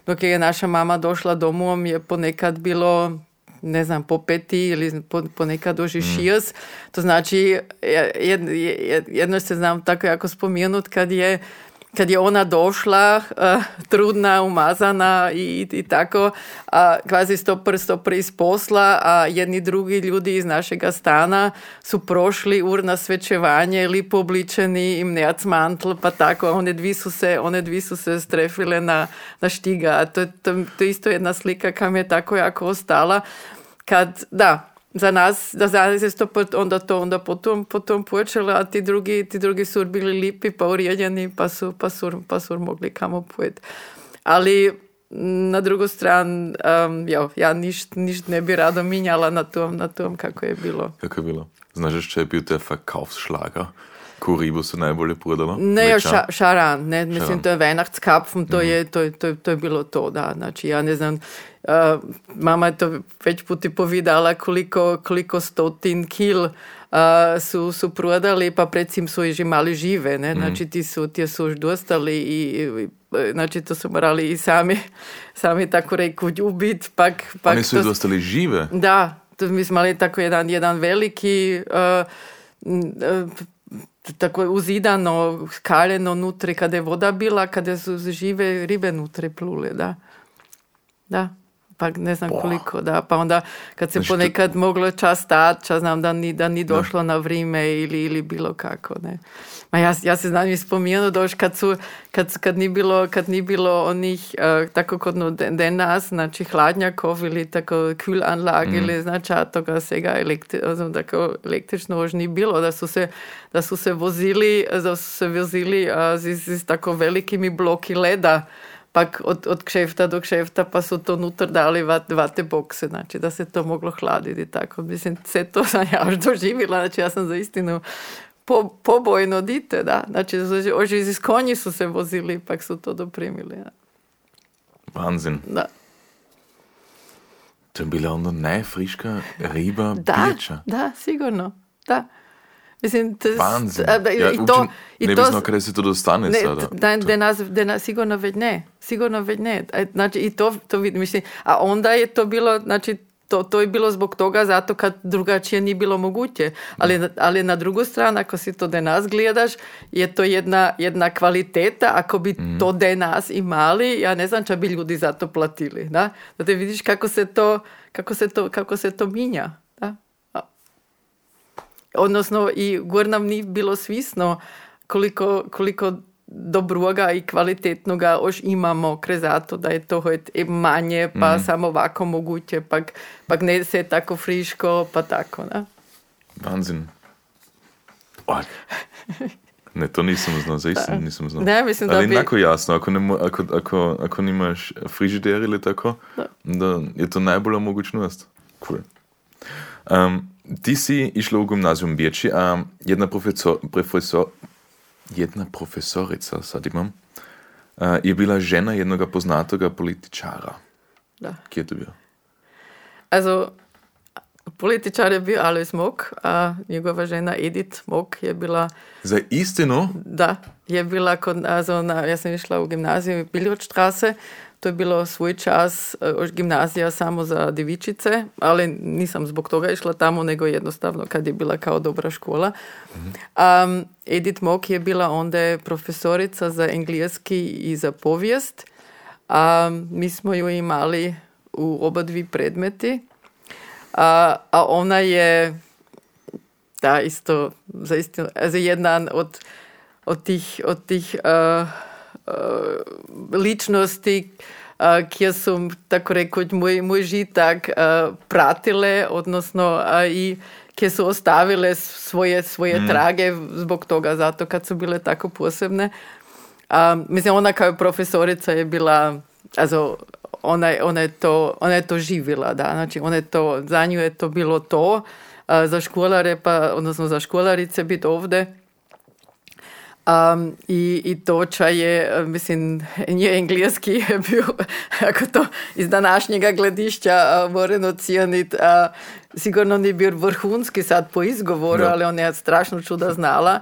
dok je naša mama došla domom je ponekad bilo ne znam, po peti ili ponekad doži mm. To znači, jedno se znam tako jako spomenut kad je kad je ona došla, uh, trudna, umazana i, i tako, a kvazi stopr, stopr iz posla, a jedni drugi ljudi iz našega stana su prošli ur na svečevanje, lipo obličeni, im mantl, pa tako, one dvi su se, one dvi su se strefile na, na štiga. To, to, to isto jedna slika kam je tako jako ostala. Kad, da, za nas, da za nas je to onda to onda potom, potom počelo, a ti drugi, ti drugi su bili lipi pa uredjeni pa su, pa su, pa su mogli kamo pojeti. Ali na drugu stranu, um, jo, ja ništa ništ ne bi rado minjala na tom, na tom kako je bilo. Kako je bilo? Znaš, če je bil te Verkaufsschlager? Kuribu se najbolje prodalo? Ne, ja, ša, šaran, ne, mislim, šaran. to je Weihnachtskapfen, to, mm. je, to, to, to je bilo to, da, znači ja ne znam, Uh, mama je to već puti povidala koliko, koliko stotin kil uh, su, su prodali, pa predsim su i mali žive, ne? Mm. znači ti su, ti su još dostali i, i znači to su morali i sami, sami tako reku ljubit. Pak, pak Oni su to, dostali žive? Da, to mi smo imali tako jedan, jedan veliki uh, tako uzidano kaljeno nutri kada je voda bila, kada su žive ribe nutri plule, da. Da pa ne znam Boah. koliko, da, pa onda kad se znači, ponekad to... moglo čas stati, čas znam da ni, da ni došlo da. na vrijeme ili, ili bilo kako, ne. Ma ja, ja se znam i spomenu doš kad su, kad, kad ni bilo, kad ni bilo onih, uh, tako kod no denas, znači hladnjakov ili tako kühlanlage mm. ili znači toga svega elektri, tako električno už ni bilo, da su se, da su se vozili, da su se vozili uh, s, s tako velikimi bloki leda, pak od, od kšefta do kšefta pa su to nutar dali vat, vate bokse, znači da se to moglo hladiti i tako. Mislim, sve to sam ja još doživjela, znači ja sam za istinu po, pobojno dite, da. Znači, oži iz konji su se vozili, pak su to doprimili. Da. Wahnsinn. Da. To je bila onda najfriška riba da, biča. Da, sigurno, da. Mislim, to, Wahnsinn. Ja, i to, i ne to, znam kada se to dostane ne, sada. Da, da, nas, da nas, sigurno već ne. Sigurno već ne. Znači, i to, to vidim. Mislim, a onda je to bilo, znači, to, to je bilo zbog toga zato kad drugačije nije bilo moguće. Ali, ali na drugu stranu, ako si to nas gledaš, je to jedna, jedna kvaliteta. Ako bi mm. to nas imali, ja ne znam če bi ljudi za to platili. Da, da te vidiš kako se to, kako se to, kako se to minja odnosno i gor nije bilo svisno koliko, koliko dobroga i kvalitetnoga už imamo, ker zato, da je toho manje, pa mm. samo ovako moguće, pak, pak ne se tako friško, pa tako. Ne? Oh. Ne, to nisem znal, zaista nisem znal. Ne, mislim, Ali da bi... enako jasno, ako, ne, ako, ako, ako nimaš frižider ali tako, Da. da je to najbolja mogućnost. Cool. Um, ti si išla u gimnazijum Bječi, a jedna, profesor, profesor, jedna profesorica, sad imam, je bila žena jednoga poznatoga političara. Da. Kje je to bio? Also, političar je bio Alois Mok, a njegova žena Edith Mok je bila, Za istinu? da, je bila kod, also na, ja sam išla u gimnaziju Biljotstrasse, to je bilo svoj čas još gimnazija samo za djevičice, ali nisam zbog toga išla tamo, nego jednostavno kad je bila kao dobra škola. Um, Edith Mok je bila onda profesorica za engleski i za povijest, a mi smo ju imali u oba dvi predmeti. A, a ona je da isto zaista also jedan od, od tih, od tih uh, uh, ličnosti uh, kjer su tako rekoč moj, moj žitak uh, pratile, odnosno uh, i kje su ostavile svoje, svoje trage zbog toga, zato kad su bile tako posebne. A, mislim, ona kao profesorica je bila, also, ona, ona, je to, ona je to živjela, da, znači ona je to, za nju je to bilo to, a, za školare, pa, odnosno za školarice biti ovdje. Um, i, I toča je, mislim, nje engleski je bio, ako to iz današnjega gledišća uh, moram ocijenit, a, sigurno nije bio vrhunski sad po izgovoru, Da. ali ona je strašno čuda znala.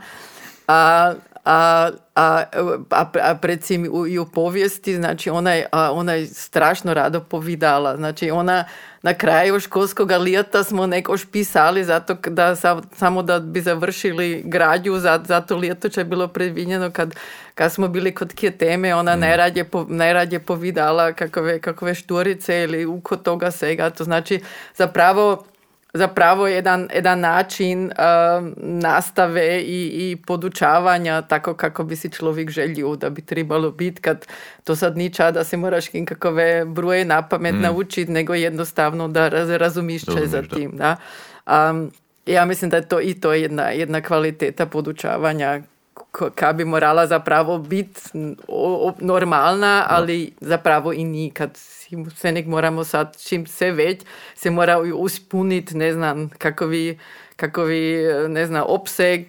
A, a, a, a, a predvsem u, i u povijesti, znači ona je, a, ona je strašno rado povidala. Znači ona na kraju školskog lijeta smo nekož pisali zato da sa- samo da bi završili građu, za, zato lijeto će bilo predvinjeno kad, kad smo bili kod kje teme, ona najradje, po, najradje povidala kakove, kakove šturice ili uko toga svega. To znači zapravo zapravo jedan, jedan način um, nastave i, i podučavanja tako kako bi si človek želio da bi trebalo biti, kad to sad ni ča da se moraš kakove bruje na pamet naučiti, nego jednostavno da raz, razumiš če za tim. Da? Um, ja mislim da je to i to jedna, jedna kvaliteta podučavanja ka bi morala zapravo biti normalna, ali zapravo i ni, kad si- se nek moramo sad, čim se već, se mora uspuniti, ne znam, kakovi, kakovi, ne znam, opseg,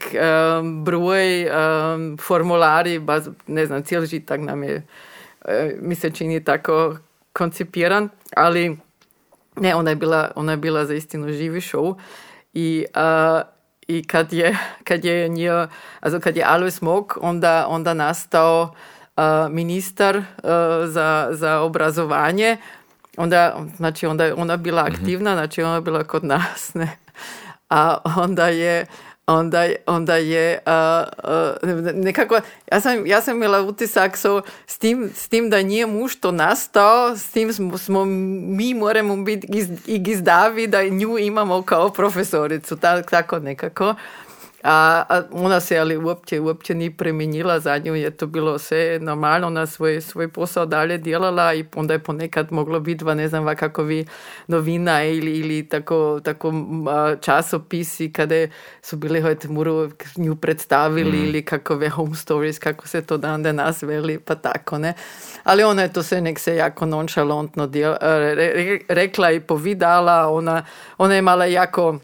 um, broj, um, formulari, baz, ne znam, cijeli žitak nam je, mi se čini tako koncipiran, ali ne, ona je bila, ona je bila zaistinu živi show i, a, i kad je, kad je nje, also kad je Alois Mok onda, onda nastao a, ministar a, za, za obrazovanje, onda, znači onda je ona bila aktivna, znači ona je bila kod nas, ne. A onda je, onda, onda je a, a, nekako, ja sam, ja sam imala utisak so, s, tim, s tim da nije muž to nastao, s tim smo, smo mi moramo biti iz, i gizdavi da nju imamo kao profesoricu, ta, tako nekako. A, a ona se ali uopće, uopće ni premenila, za nju je to bilo sve normalno, ona svoj, svoj posao dalje djelala i onda je ponekad moglo biti, va ne znam, va kakovi novina ili, ili tako, tako časopisi kada su bili hojte muru nju predstavili ili kakove home stories, kako se to dan danas veli, pa tako, ne. Ali ona je to sve nek se jako nonšalantno djel- re- re- rekla i povidala, ona, ona je imala jako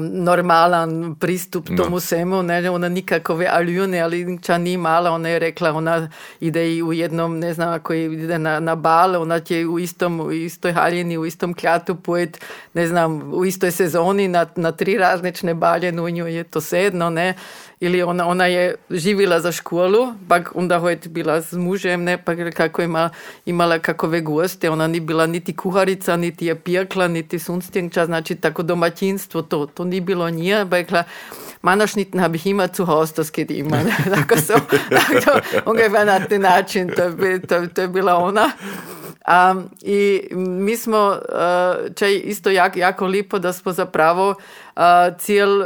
normalan pristup Da. tomu svemu, ne, ona nikakove aljune, ali ča ni mala, ona je rekla, ona ide i u jednom, ne znam, ako ide na, na bal, ona će u istom, u istoj haljini, u istom kljatu pojet, ne znam, u istoj sezoni na, na tri različne balje, u nju je to sedno, ne, ili ona, ona je živila za školu, pa onda hojt bila s mužem, ne, pa kako ima, imala kakove goste, ona ni bila niti kuharica, niti je pijekla, niti sunstjenča, znači tako domaćinstvo, to, to ni bilo nije, pa rekla, Mandaschnitten habe ich immer zu Hause, das geht immer. Tako so, tako, ungefähr na taj način, to je, to, to je bila ona. Um, I mi smo, uh, če isto jako, jako lipo da smo zapravo cijel,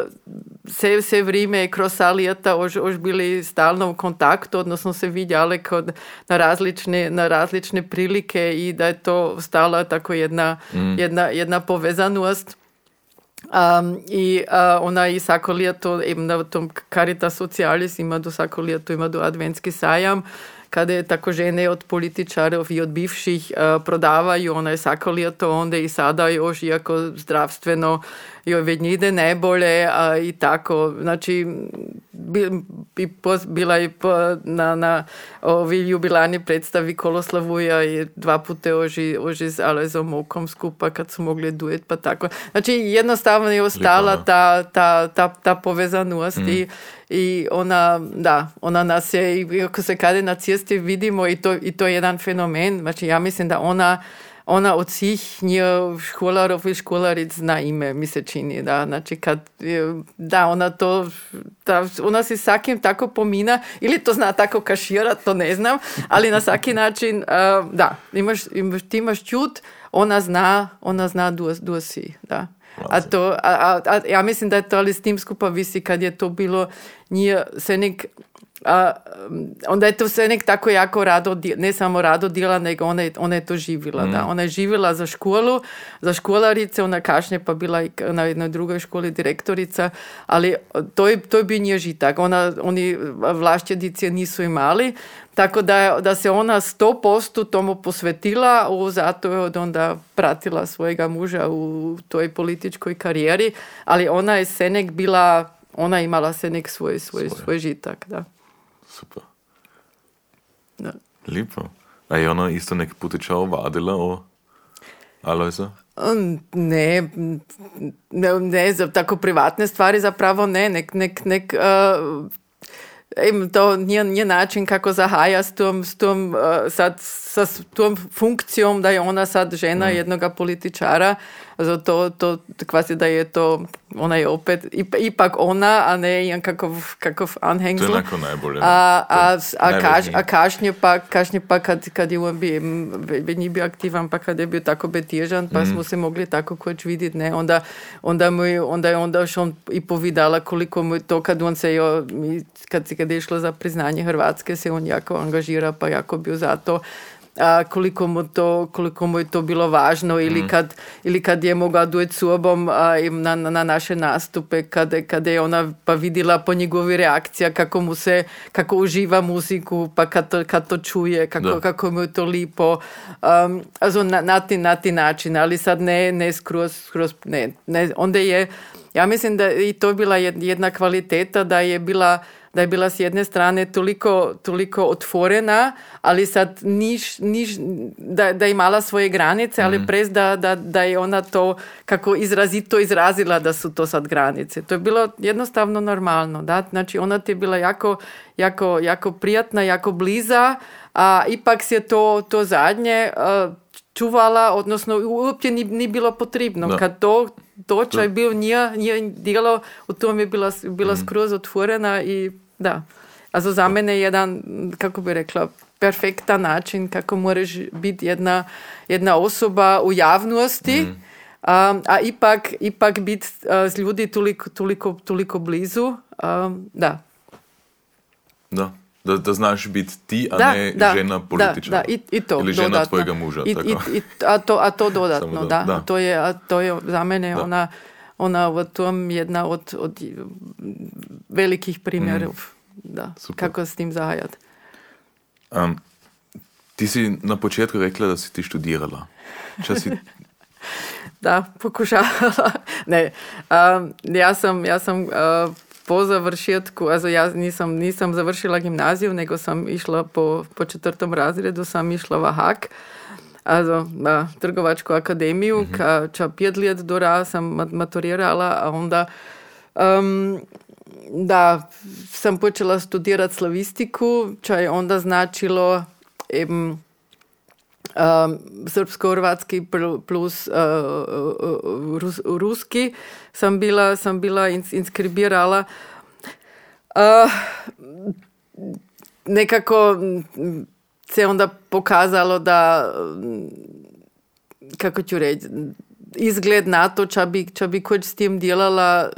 vse, vse vrijeme kroz salijata už, už bili stalno u kontaktu, odnosno se vidjeli kod, na, različne, na različne prilike i da je to stala tako jedna, jedna, jedna povezanost. Um, I uh, ona i svako ljeto, eben na tom Caritas Socialis ima do svako ljeto ima do adventski sajam, kada je tako žene od političarov i od bivših uh, prodavaju, ona je svako ljeto onda i sada još, iako zdravstveno joj već ide najbolje a i tako, znači bi, bi pos, bila je po, na, na ovi jubilani predstavi Koloslavuja i dva puta oži, oži s Alezom Okom skupa kad su mogli duet pa tako. Znači jednostavno je ostala ta, ta, ta, ta povezanost i, i ona, da, ona nas je, i ako se kada na cesti vidimo i to, i to je jedan fenomen, znači ja mislim da ona ona od svih nje školarov i školaric zna ime, mi se čini, da, znači kad, je- da, ona to, da, ona se svakim tako pomina, ili to zna tako kaširat, to ne znam, ali na svaki način, uh, da, imaš, imaš, ti imaš čut, ona zna, ona zna du, du si, da. A to, a, a, a ja mislim da je to ali s tim skupa visi kad je to bilo nije se nek a, onda je to sve nek tako jako rado, ne samo rado djela, nego ona je, ona je to živjela. Da. Ona je živjela za školu, za školarice, ona kasnije pa bila i na jednoj drugoj školi direktorica, ali to je, to je bio nje žitak. Ona, oni vlašćedice nisu imali, tako da, da se ona 100% tomu posvetila, u, zato je od onda pratila svojega muža u toj političkoj karijeri, ali ona je Senek bila, ona imala Senek svoj, svoj, Svoj. svoj žitak, da. Super. Da. Lijepo. A je ona isto neki putičao vadila o Alojza? Mm, Ne, mm, ne, ne, za tako privatne stvari zapravo ne, nek, nek, nek uh, em, to nije, nije način kako zahaja s tom, s tom, uh, sad, sa tom funkcijom da je ona sad žena jednoga političara, zato to, kvasi da je to, ona je opet ip- ipak ona, a ne jedan kakov, kakov To je onako najbolje. A, je a, a, kaž, a kašnje pa, kašnje pa kad, kad je on bio, već nije bio aktivan, pa kad je bio tako betježan, pa smo se mogli tako koč vidjeti, ne, onda, onda, mu onda je onda još on i povidala koliko mu to, kad on se jo, kad, kad je išlo za priznanje Hrvatske, se on jako angažira, pa jako bio za to a, koliko, mu to, koliko mu je to bilo važno ili, kad, ili kad je mogao duet s obom a, na, na, na naše nastupe, kada, kada je ona pa vidjela po njegovi reakcija kako mu se, kako uživa muziku, pa kad to, kad to čuje, kako, Da. kako mu je to lipo. Um, also na, na, ti, na ti način, ali sad ne, ne skroz, skroz ne, ne, onda je, ja mislim da i to bila jed- jedna kvaliteta da je bila da je bila s jedne strane toliko, toliko otvorena, ali sad niš, niš, da, da je imala svoje granice, ali prez da, da, da je ona to kako izrazito izrazila da su to sad granice. To je bilo jednostavno normalno. Da? Znači ona ti je bila jako, jako, jako prijatna, jako bliza, a ipak se to, to zadnje uh, čuvala, odnosno uopće ni, ni bilo potrebno. Da. Kad to dočaj bil nije, nije djelo, u tom je bila, bila skroz otvorena i da. A za mene je jedan, kako bi rekla, perfektan način kako moraš biti jedna, jedna osoba u javnosti, a, a ipak, ipak biti s ljudi toliko, toliko, toliko blizu. A, da. Da. Da, da znaš biti ti, a da, ne da, žena političara. Da, da, i, i to Ili žena dodatno. tvojega muža. I, tako. i, i, a, to, a to dodatno, da. da, A da. to je, a to je za mene Da. ona, ona u tom jedna od, od velikih primjerov. Da, Mm. Super. kako s tim zahajati. Um, ti si na početku rekla, da si ti študirala. Če si, Da, pokušavala. ne, um, ja sam, ja sam uh, po završetku, also ja nisam, nisam završila gimnaziju, nego sam išla po, po četvrtom razredu, sam išla v Hak, also na trgovačku akademiju, ka, ča pet let dora sam mat- maturirala, a onda um, da, sam počela studirati slavistiku, ča je onda značilo eben, um, srpsko-hrvatski pl- plus uh, rus, ruski sam bila, sam bila ins, inskribirala. Uh, nekako mm, se onda pokazalo da mm, kako ću reći izgled na to, če bi, če bi koč s tem delala,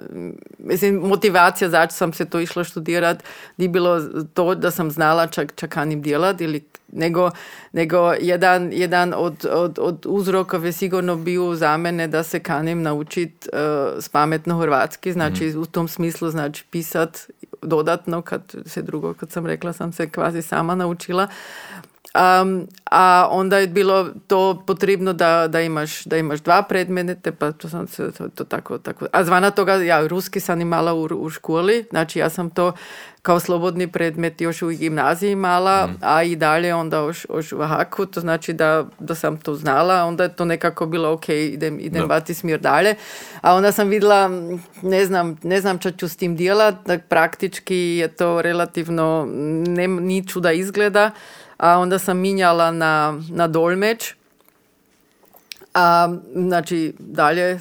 mislim, motivacija, zač sem se to išla študirati, ni bilo to, da sem znala, če, če kanim delati, ili, nego, nego jedan, jedan od, od, od uzrokov je sigurno bil za mene, da se kanim naučiti uh, spametno hrvatski, znači mm. v tom smislu, znači pisati dodatno, kad se drugo, kad sam rekla, sam se kvazi sama naučila. Um, a onda je bilo to potrebno da, da, imaš, da imaš dva predmete, pa to sam se to, to tako, tako. A zvana toga, ja ruski sam imala u, u školi, znači ja sam to kao slobodni predmet još u gimnaziji imala, mm. a i dalje onda još, još u haku, to znači da, da sam to znala, onda je to nekako bilo ok, idem, idem bati smjer dalje. A onda sam vidjela, ne znam, ne znam čo ću s tim djelat, praktički je to relativno, ne, ni čuda izgleda, a onda sam minjala na, na dolmeč. A, znači dalje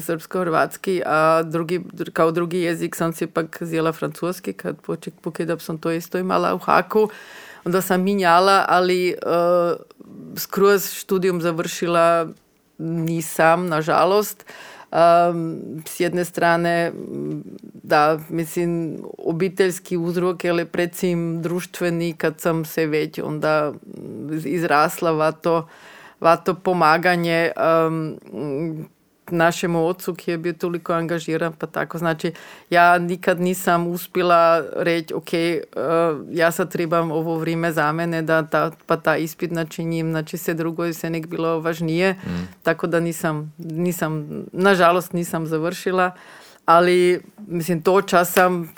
srpsko-hrvatski, a drugi, kao drugi jezik sam si pak zjela francuski, kad poček pokidap sam to isto imala u haku. Onda sam minjala, ali uh, skroz študijum završila nisam, nažalost. Um, s jedne strane, da, mislim, obiteljski uzrok, ali predvsem društveni, kad sam se već onda izrasla va to, va pomaganje um, našemu ocu ki je bio toliko angažiran pa tako. Znači ja nikad nisam uspjela reći ok, uh, ja sad trebam ovo vrijeme za mene da ta, pa ta ispit načinim, znači se drugo se nek bilo važnije, mm. tako da nisam, nisam, nažalost nisam završila, ali mislim to časam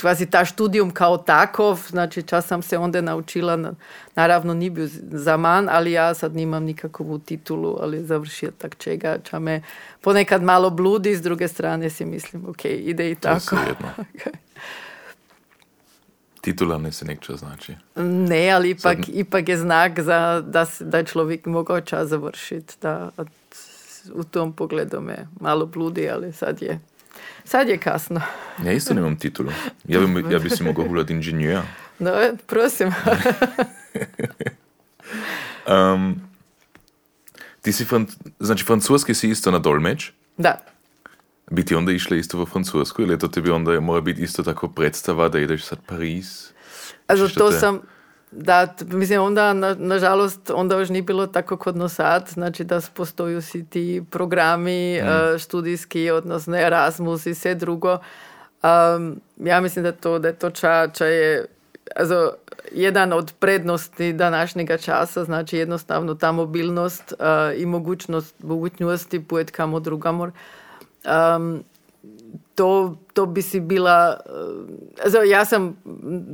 kvazi ta študijum kao takov, znači čas sam se onda naučila, naravno ni bio za man, ali ja sad nimam nikakvu titulu, ali završio tak čega, ča me ponekad malo bludi, s druge strane si mislim, ok, ide i tako. Titula ne se nekčo znači. Ne, ali ipak, sad... ipak je znak za, da, da je človek mogao čas završiti. Da, u tom pogledu me malo bludi, ali sad je Sad je kasno. Ja isto nemam titulu. Ja bi, ja bi si mogao hulati inženjera. No, prosim. um, ti si, fran, znači francuski si isto na dolmeč? Da. Bi ti onda išla isto v francusku ili to tebi onda mora biti isto tako predstava da ideš sad Pariz? Also to sam, da, mislim, onda, na, nažalost, onda još nije bilo tako kod nosat, znači da postoju si ti programi mm. uh, študijski, odnosno Erasmus i sve drugo. Um, ja mislim da to, da je to ča, ča je also, jedan od prednosti današnjega časa, znači jednostavno ta mobilnost uh, i mogućnost, mogućnosti pojet kamo drugamor. Um, to, to bi si bila, uh, ja sam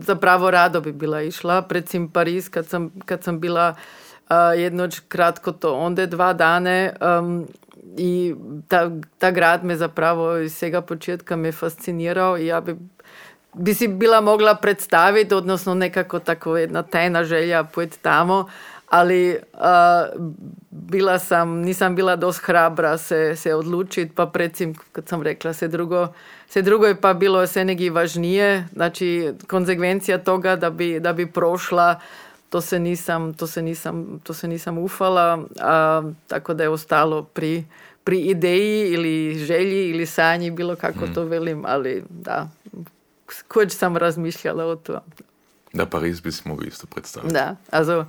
zapravo rado bi bila išla, predvsem Pariz, kad sam, kad sam bila uh, jednoč kratko to, onda dva dane um, i ta, ta grad me zapravo iz svega početka me fascinirao i ja bi bi si bila mogla predstaviti, odnosno nekako tako jedna tajna želja pojeti tamo, ali uh, bila sam, nisam bila dost hrabra se, se odlučiti, pa predsim, kad sam rekla se drugo, se drugo je pa bilo se neki važnije, znači konsekvencija toga da bi, da bi prošla, to se nisam, to se nisam, to se nisam ufala, a, tako da je ostalo pri, pri ideji ili želji ili sanji, bilo kako mm. to velim, ali da, koč sam razmišljala o to. Da Pariz bi se mogli isto predstaviti. Da, also,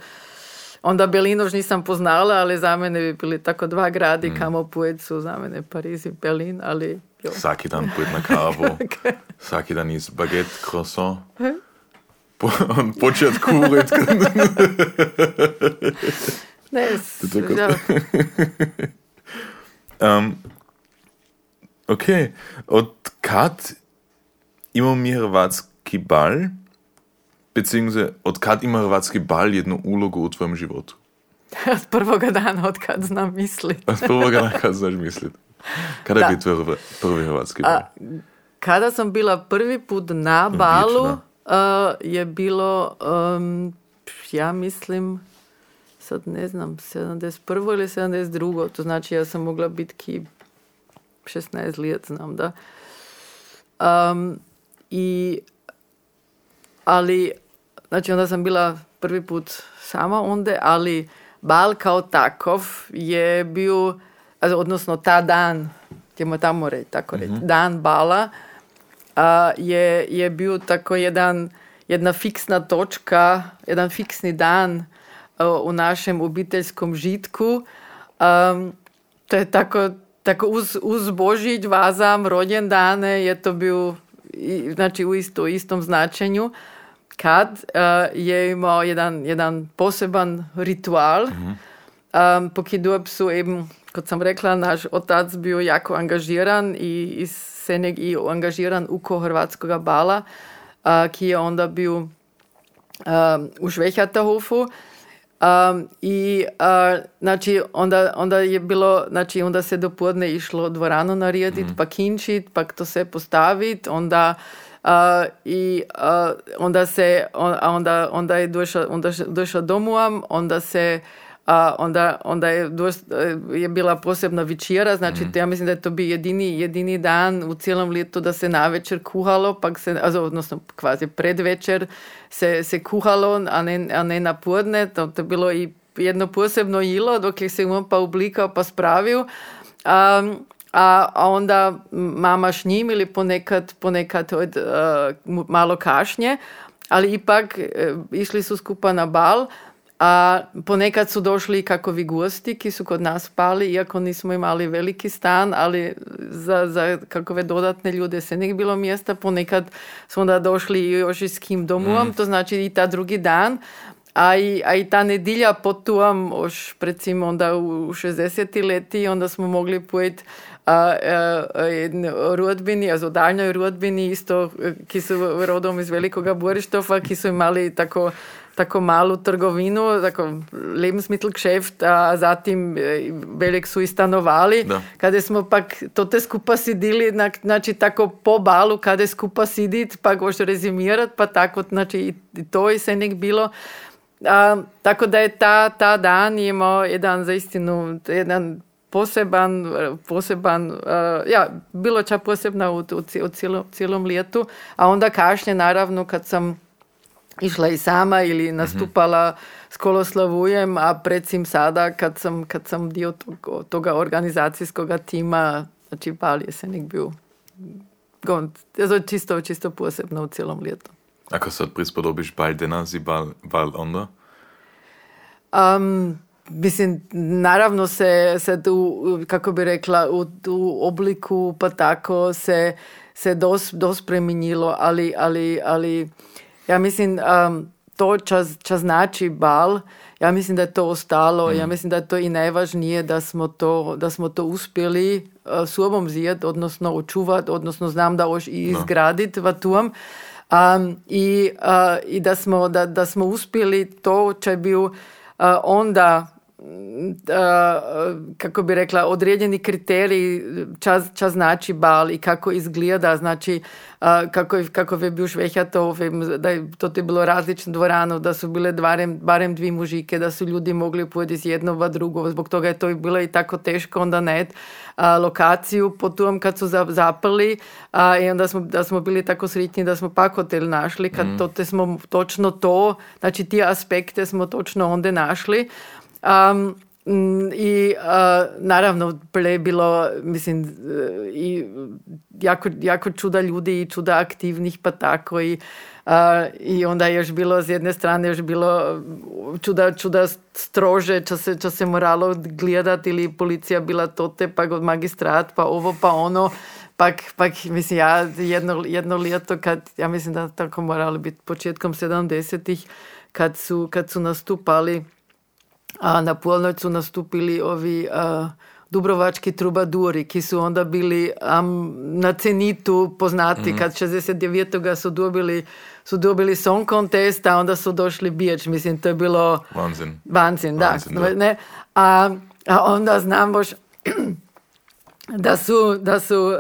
onda Berlin už nisam poznala, ali za mene bi bili tako dva gradi mm. kamo pojet su za mene Pariz i Berlin, ali... Jo. Svaki dan pojet na kavu, okay. svaki dan iz baguette, croissant. Po, počet kurit. ne, ja. um, ok, od kad imamo mi hrvatski bal? Beziehungsweise, od kad ima hrvatski bal jednu ulogu u tvojem životu? Od prvoga dana, od kad znam misliti. Od prvoga dana kad znaš misliti. Kada da. je bio tvoj prvi hrvatski bal? A, kada sam bila prvi put na balu, uh, je bilo, um, ja mislim, sad ne znam, 71. ili 72. To znači ja sam mogla biti ki 16 let, znam da. Um, I ali Znači onda sam bila prvi put sama onda, ali bal kao takov je bio odnosno ta dan, ćemo tamo reći, tako reći, dan bala, a, je, je bio tako jedan, jedna fiksna točka, jedan fiksni dan a, u našem obiteljskom žitku. A, to je tako, tako uz, uz Božić, vazam, rođendane je to bio znači u isto, istom značenju kad uh, je imao jedan, jedan poseban ritual. Mm-hmm. Um, pokidub su eben, kot sam rekla, naš otac bio jako angažiran i, i Seneg i angažiran uko hrvatskog bala, uh, ki je onda bio um, u Švehjatahofu. Um, I uh, znači onda, onda je bilo, znači onda se do podne išlo dvoranu narediti, mm. pa kinčit, pa to se postaviti, onda uh, i uh, onda se, on, onda, onda je došla, onda došla domuam, onda se a onda, onda je, je bila posebna večera, znači mm. ja mislim da je to bio jedini, jedini dan u cijelom ljetu da se na večer kuhalo, pa se, odnosno kvazi predvečer se, se kuhalo, a ne, a ne na podne, to, to je bilo i jedno posebno jilo dok je se on pa oblikao pa spravio. A, a, a onda mama s njim ili ponekad, ponekad od, uh, malo kašnje, ali ipak uh, išli su skupa na bal, a ponekad su došli kakovi gosti ki su kod nas spali, iako nismo imali veliki stan, ali za, za kakove dodatne ljude se nek bilo mjesta. Ponekad su onda došli još i s kim domuvom, mm. to znači i ta drugi dan. A i, a i ta nedilja potuam, još recimo onda u 60. leti, onda smo mogli pojeti rodbini, a daljnoj rodbini isto, ki su rodom iz Velikoga Borištova, ki su imali tako tako malu trgovinu, tako Lebensmittelgeschäft, a zatim velik su i stanovali. Da. Kada smo pak to te skupa sidili, znači tako po balu, kada skupa sidit, pa goš rezimirat, pa tako, znači i to i se nek bilo. A, tako da je ta, ta dan imao jedan zaistinu, jedan poseban, poseban uh, ja, bilo ča posebna u, u, u cijelom, cijelom lijetu, a onda kašnje naravno kad sam išla i sama ili mhm. nastupala mm-hmm. s Koloslavujem, a predsim sada kad sam, kad sam dio tog, toga organizacijskog tima, znači bal je se nek bio čisto, čisto posebno u cijelom ljetu. Ako sad prispodobiš bal danas i bal, bal onda? Um, mislim, naravno se, se tu, kako bi rekla, u, u obliku pa tako se, se dos, dos preminjilo, ali, ali, ali ja mislim, um, to čas, čas znači bal, ja mislim da je to ostalo, mm. ja mislim da je to i najvažnije da smo to, da smo to uspjeli uh, sobom zjet, odnosno očuvat, odnosno znam da još i izgraditi no. vatum. Um, i, uh, i da, smo, da, da smo uspjeli to, če bi uh, onda kako bi rekla, određeni kriteriji čas znači bal i kako izgleda, znači kako, kako je bio švehjato, da je to je bilo različno dvorano, da su bile barem, barem dvi mužike, da su ljudi mogli pojeti iz jednog v drugo, zbog toga je to bilo i tako teško onda net a, lokaciju potom kad su zaprli a, i onda smo, da smo bili tako sretni da smo pak hotel našli, kad mm. to te smo točno to, znači ti aspekte smo točno onda našli. Um, i uh, naravno je bilo mislim i jako, jako čuda ljudi i čuda aktivnih pa tako i, uh, i onda je još bilo s jedne strane još bilo čuda, čuda strože čo se, čo se moralo gledati ili policija bila tote pa magistrat pa ovo pa ono. Pak, pak mislim ja jedno, jedno ljeto kad ja mislim da tako moralo biti početkom 70-ih kad su, kad su nastupali a na polnoć su nastupili ovi a, dubrovački trubaduri, ki su onda bili um, na cenitu poznati, mm. kad 69. su dobili su dobili song contest, a onda su došli biječ, mislim, to je bilo... Vanzin. Vanzin, da. da. Ne? A, a onda znam boš da su, da su,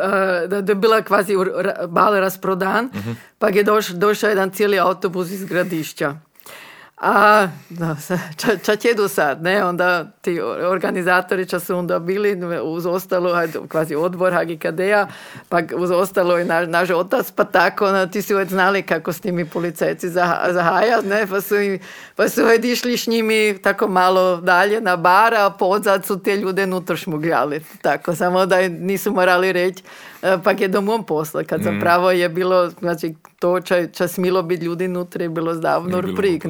da, je bila kvazi bal rasprodan, mm-hmm. pa je doš, došao jedan cijeli autobus iz gradišća. A no, ča, ča tjedu sad, ne? Onda ti organizatori ča su onda bili uz ostalo, kvazi odbor HGKD-a, pa uz ostalo i naš, naš otac, pa tako, no, ti si uvijek znali kako s njimi policajci zahajat, ne? Pa su, pa su uvijek išli s njimi tako malo dalje na bar, a podzad su te ljude nutra šmugljali. Tako, samo da nisu morali reći, e, pak je domom posla, kad mm. zapravo je bilo, znači, to ča, ča smilo biti ljudi nutra je bilo zdavno prik?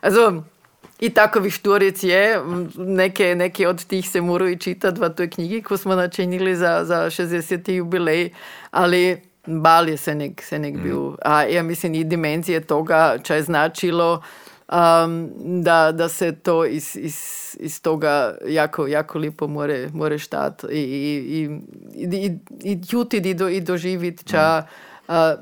Also, i takovih štoric je, neke, neke od tih se moraju čitati v toj knjigi, ko smo načinili za, za 60. jubilej, ali bal je se nek, se nek mm. bil. A ja mislim i dimenzije toga, če je značilo um, da, da se to iz, iz, iz toga jako, jako lipo more, more štat i, i, i, i, i jutiti i, do, i doživiti mm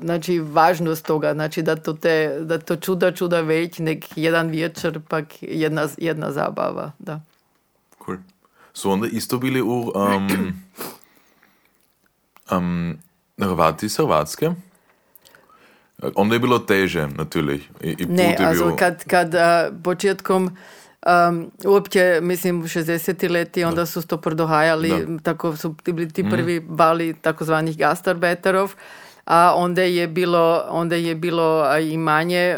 znači važnost toga, znači da to, te, da to čuda čuda već nek jedan večer pak jedna, jedna zabava. Da. Cool. Su onda isto bili u um, um, Hrvati iz Hrvatske? Onda je bilo teže, natürlich. I, i ne, also bio... kad, kad uh, početkom Um, uopće, mislim, u 60. leti onda su to prodohajali, tako su bili ti prvi mm. bali takozvanih gastarbeterov a onda je bilo, onda je bilo i manje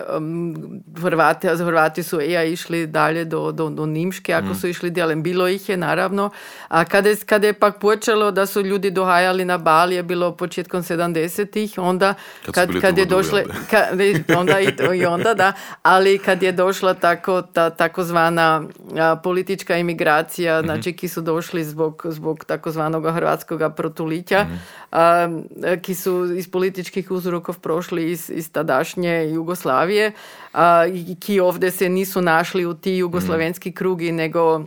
Hrvati, Hrvati su ja išli dalje do, do, do Nimške, ako mm. su išli djelem. Bilo ih je naravno. A kada, kada je pak počelo da su ljudi dohajali na Bali, je bilo početkom 70-ih, onda kad, kad, je došle, kad, onda i, i onda da, ali kad je došla tako, ta takozvana politička imigracija, mm znači ki su došli zbog, zbog takozvanog hrvatskog protulitja, mm a, ki su iz političkih uzrokov prošli iz, iz tadašnje Jugoslavije, a, ki ovdje se nisu našli u ti jugoslavenski krugi, nego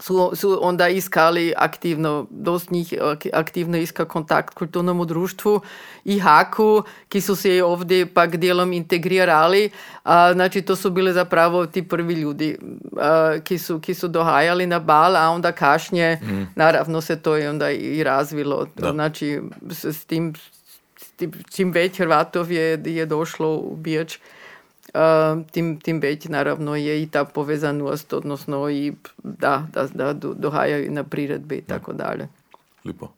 su, su onda iskali aktivno, dost njih aktivno iska kontakt kulturnom društvu i haku, ki su se ovdje pak dijelom integrirali. A, znači to su bili zapravo ti prvi ljudi a, ki, su, ki su dohajali na bal, a onda kašnje, mm. naravno se to je onda i razvilo. Da. Znači s, s tim, čim već Hrvatov je, je došlo u Bijač, tým, tým veď naravno je i tá povezanosť, odnosno i da, da, da dohajaju na priredbe i tako dalje. Lipo.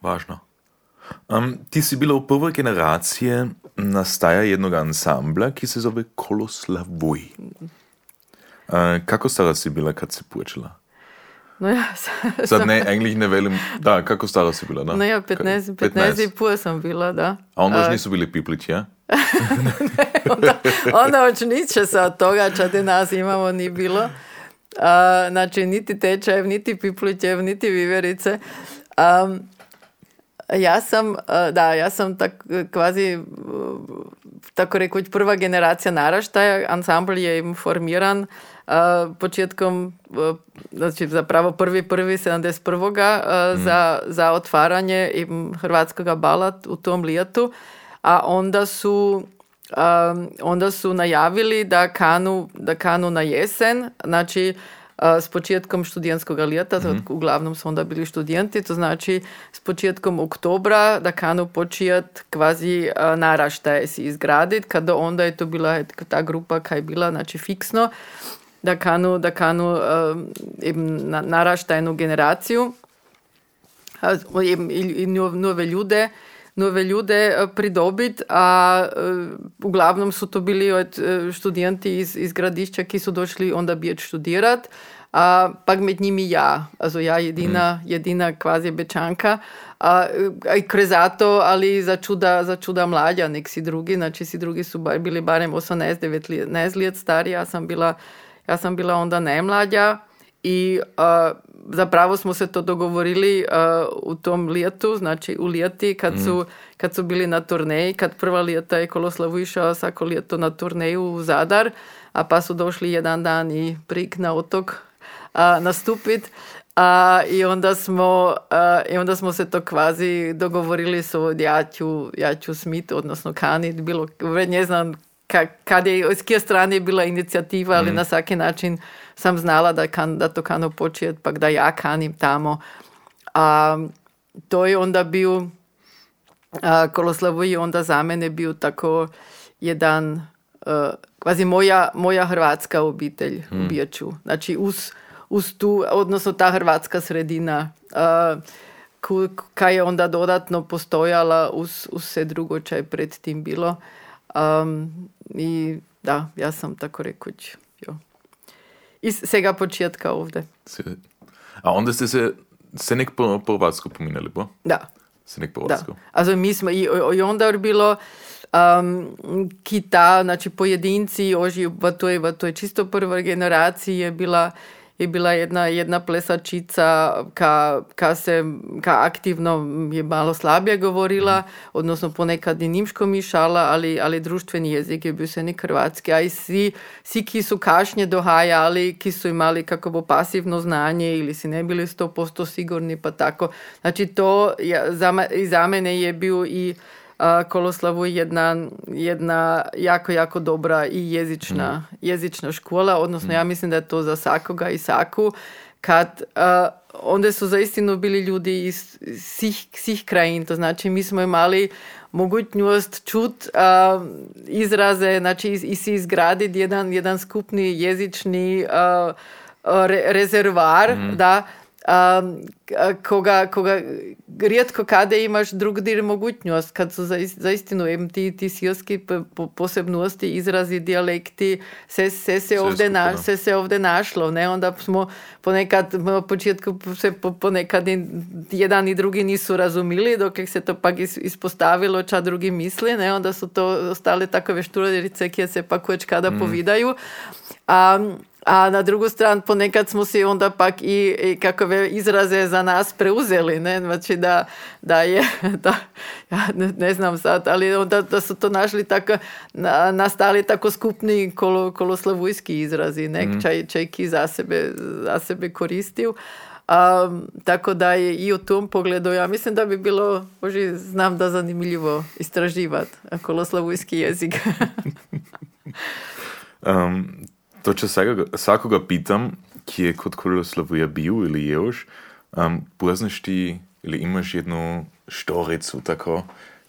Važno. Um, ti si bila u prvoj generacije nastaja jednog ansambla ki se zove Koloslavuj. Uh, kako stara si bila kad si počela? No ja, Sad ne, eigentlich ne velim, da, kako stara si bila? Da? No ja, 15, 15, 15 i pol sam bila, da. A onda još nisu bili piplići, ja? onda, onda već niče se od toga čade nas imamo ni bilo. A, znači, niti tečajev, niti piplićev, niti viverice. Um, ja sam, da, ja sam tak, kvazi, tako rekoć, prva generacija naraštaja. Ansambl je im formiran uh, početkom, uh, znači zapravo prvi, prvi 71. Uh, mm. za, za otvaranje hrvatskog bala u tom lijetu a onda su um, onda su najavili da kanu, da kanu na jesen, znači s početkom študentskog ljeta, mm-hmm. uglavnom su onda bili študenti, to znači s početkom oktobra da kanu počet kvazi naraštaje si izgraditi, kada onda je to bila ta grupa kaj je bila znači fiksno, da kanu, da kanu um, naraštajnu generaciju i, i nove ljude nove ljude eh, pridobiti, a eh, uglavnom su to bili od eh, študenti iz, iz gradišča, ki so došli onda bijet študirati, a pak med njimi ja, also ja jedina, mm. jedina kvazi bečanka, a, i krezato, ali za čuda, za čuda mlađa, nek si drugi, znači si drugi su bar, bili barem 18-19 let stari, ja sam bila, ja sam bila onda najmlađa i a, zapravo smo se to dogovorili uh, u tom lijetu, znači u lijeti kad, su, mm. kad su bili na turneji, kad prva lijeta je Koloslavu išao svako lijeto na turneju u Zadar, a pa su došli jedan dan i prik na otok uh, nastupit. A, i, onda smo, I onda smo se to kvazi dogovorili so ja ću, ja ću smit, odnosno kanit, bilo, ne znam kad je, s kje strane je bila inicijativa, ali mm. na svaki način sam znala da, kan, da to kano počet, pa da ja kanim tamo. A to je onda bio, a, Koloslavu je onda za mene bio tako jedan uh, kvazi moja, moja hrvatska obitelj u Bijaču. Znači uz, uz tu, odnosno ta hrvatska sredina ku- kaj je onda dodatno postojala uz, uz sve drugo čo je pred tim bilo. Um, I da, ja sam tako rekuć jo. iz svega početka ovdje. Se- A onda ste se, se nek po, po Hrvatsko pominjali, bo? Da. Se nek po Da. Hrvatsko. Also mi smo i, i onda je bilo um, kita, znači pojedinci oži v toj, v toj čisto prvoj generaciji je bila je bila jedna, jedna plesačica ka, ka, se, ka aktivno je malo slabije govorila, odnosno ponekad i nimško mišala, ali, ali društveni jezik je bil se nek hrvatski, a i svi, svi ki su kašnje dohajali, ki su imali kako bo pasivno znanje ili si ne bili 100% sigurni, pa tako. Znači to ja, za, za mene je bio i Koloslavu jedna, jedna jako, jako dobra i jezična, jezična škola, odnosno ja mislim da je to za svakoga i svaku, kad a, onda su zaistinu bili ljudi iz svih, svih krajin, to znači mi smo imali mogućnost čut a, izraze, znači i, i si izgraditi jedan, jedan skupni jezični a, re- rezervar, da, k- koga, koga rijetko kada imaš drugdje mogućnost, kad su zaist- zaistinu em, ti, ti silski po- posebnosti, izrazi, dijalekti, se, se, se, ovdje, na, skupno. se, se ovdje našlo, ne, onda smo ponekad, na početku se po- ponekad jedan i drugi nisu razumili, dok se to pak is- ispostavilo ča drugi misli, ne, onda su to ostale takove šturadice, kje se pak već kada povidaju. A, a na drugu stranu ponekad smo si onda pak i, i kakove izraze za nas preuzeli, ne, znači da, da je, da, ja ne, ne znam sad, ali onda da su to našli tako, na, nastali tako skupni kolo, koloslavujski izrazi, ne, čaj, čaj ki za sebe, za sebe koristio. A, tako da je i u tom pogledu, ja mislim da bi bilo, boži, znam da zanimljivo istraživati koloslavujski jezik. Um, to, če vsakoga pitam, ki je kot Koloslavija bil ali je už, um, poznaš ti ali imaš jednu štoricu tako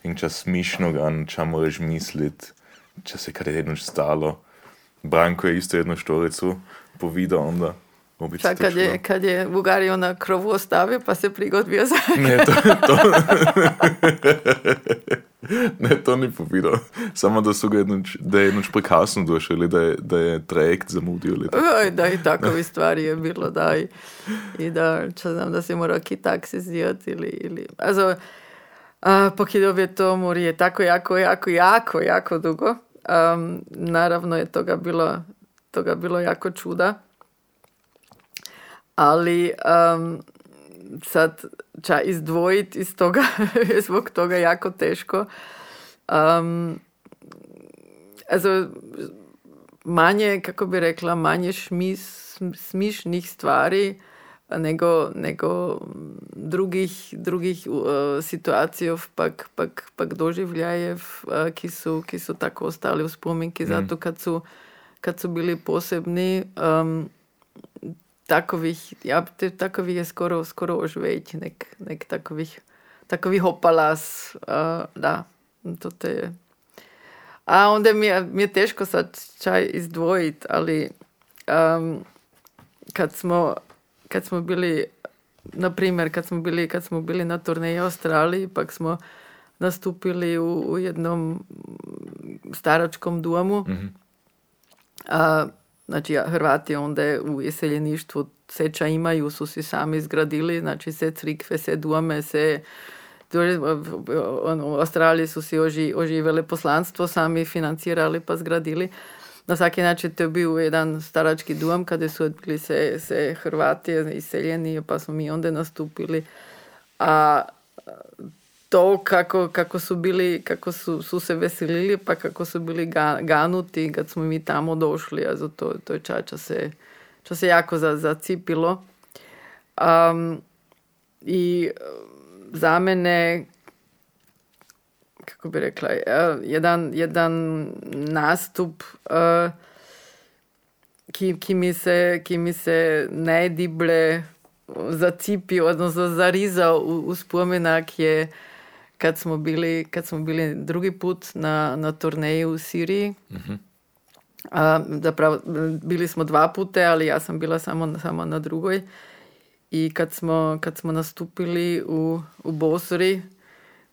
in čas smišno gan, ča moraš misliti, če se kada jedno stalo. Branko je isto jednu štoricu povedal onda. Obič Čak, kad je, kad je Bugariju na krovu ostavio, pa se prigod bio za... Ne, to, to... ne, to ni povedal. Samo da so ga jednoč, da je jednoč prekasno došel, ali da je, da je trajekt zamudil. Oj, da i takovi stvari je bilo, da i, i da, čo znam, da si morao ki taksi zdijati ili, ili, also, a, pokidov je to je tako jako, jako, jako, jako dugo. Um, naravno je toga bilo, toga bilo jako čuda. Ali um, sad ča izdvojiti iz toga je zbog toga jako teško. Um, also, manje, kako bi rekla, manje šmis, smišnih stvari nego, nego drugih, drugih uh, situacijev, pak, pak, pak doživljajev, uh, ki, su, ki su tako ostali u spominki, zato kad su, kad su bili posebni, um, takovih, ja, te, takovih je skoro, skoro už več, nek, nek takovih, takovih opalas, uh, da, to te je. A onda mi je, mi je teško sad čaj izdvojiti, ali um, kad smo, kad smo bili, na primjer, kad smo bili, kad smo bili na turneji u Australiji, pak smo nastupili u, u jednom staračkom domu. A, znači, Hrvati onda u iseljeništvu seča imaju, su si sami izgradili, znači se crikve, se dome, se u Australiji su si oži, oživele poslanstvo, sami financirali pa zgradili. Na svaki način to je bio jedan starački dom kada su bili se, se Hrvati iseljeni pa smo mi onda nastupili. A to kako, kako su bili, kako su, su se veselili pa kako su bili ga, ganuti kad smo mi tamo došli, a to, to je čača se, čo se jako za, zacipilo. Um, I za mene kako bi rekla, eh, jedan, jedan nastup, eh, ki, ki, mi se, ki mi se najdible zacipio, odnosno zarizao u, u spomenak je kad smo bili, kad smo bili drugi put na, na turneji u Siriji. A, zapravo, bili smo dva pute, ali ja sam bila samo, samo na drugoj. I kad smo, kad smo nastupili u, u Bosori,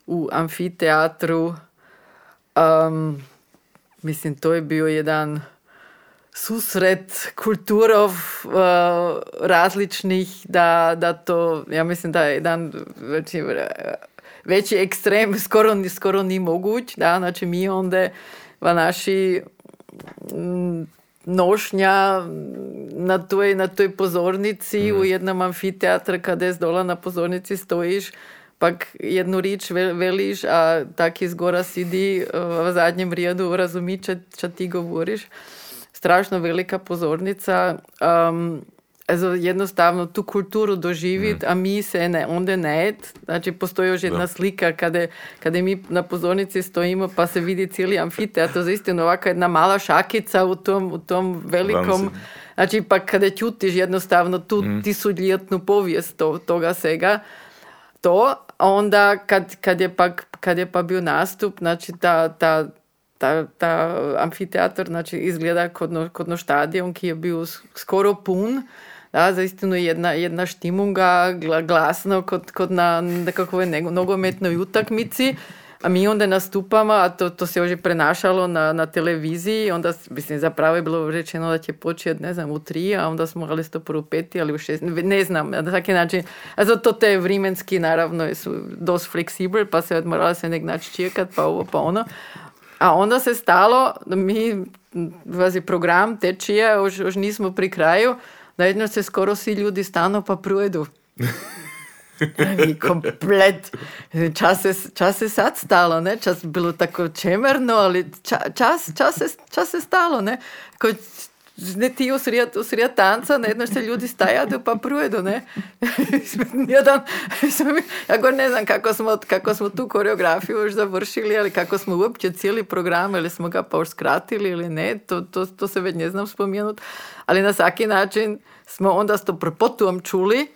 u amfiteatru, um, mislim, to je bio jedan susret kulturov uh, različnih, da, da to, ja mislim da je jedan veći, veći ekstrem skoro, skoro ni moguć, da, znači mi onda v naši mm, nošnja na toj, na toj pozornici mm. u jednom amfiteatru kada je dola na pozornici stojiš pak jednu rič veliš a tak iz gora sidi v zadnjem redu razumi, če, če ti govoriš. Strašno velika pozornica. Um, also jednostavno tu kulturu doživjeti, mm. a mi se ne, onda ne. Znači, postoji još jedna da. slika kada, kada mi na pozornici stojimo pa se vidi cijeli amfiteatr, zaistino ovakva jedna mala šakica u tom, u tom velikom... Znači, pa kada čutiš jednostavno tu mm. tisućljetnu povijest to, toga svega, to, onda kad, kad, je pa, kad je pa bio nastup, znači ta, ta, ta, ta amfiteatr znači, izgleda kod no, kod no štadion ki je bio skoro pun, da, zaistinu jedna, jedna štimunga, glasno kod, kod na nekakvoj nogometnoj utakmici, a mi onda nastupamo, a to, to se još prenašalo na, na televiziji, onda, mislim, zapravo je bilo rečeno da će početi, ne znam, u tri, a onda smo ali to prvo peti, ali u šest, ne znam, na taki način. A zato to je vremenski, naravno, su dosta fleksibel, pa se morala se nek način čekat, pa ovo, pa ono. A onda se stalo, mi, vazi program tečije, už, už nismo pri kraju, najedno se skoro svi ljudi stano pa prujedu. komplet. Čas je, čas je sad stalo, ne? Čas bilo tako čemerno, ali ča, čas, čas, je, čas je stalo, ne? Ko, ne ti usred, usred tanca, najedno se ljudi stajadu pa prujedu, ne? Jedan, ja go ne znam kako smo, kako smo tu koreografiju još završili, ali kako smo uopće cijeli program, ili smo ga pa još skratili ili ne, to, to, to se već ne znam spomenut, ali na svaki način smo onda s to prepotuom čuli,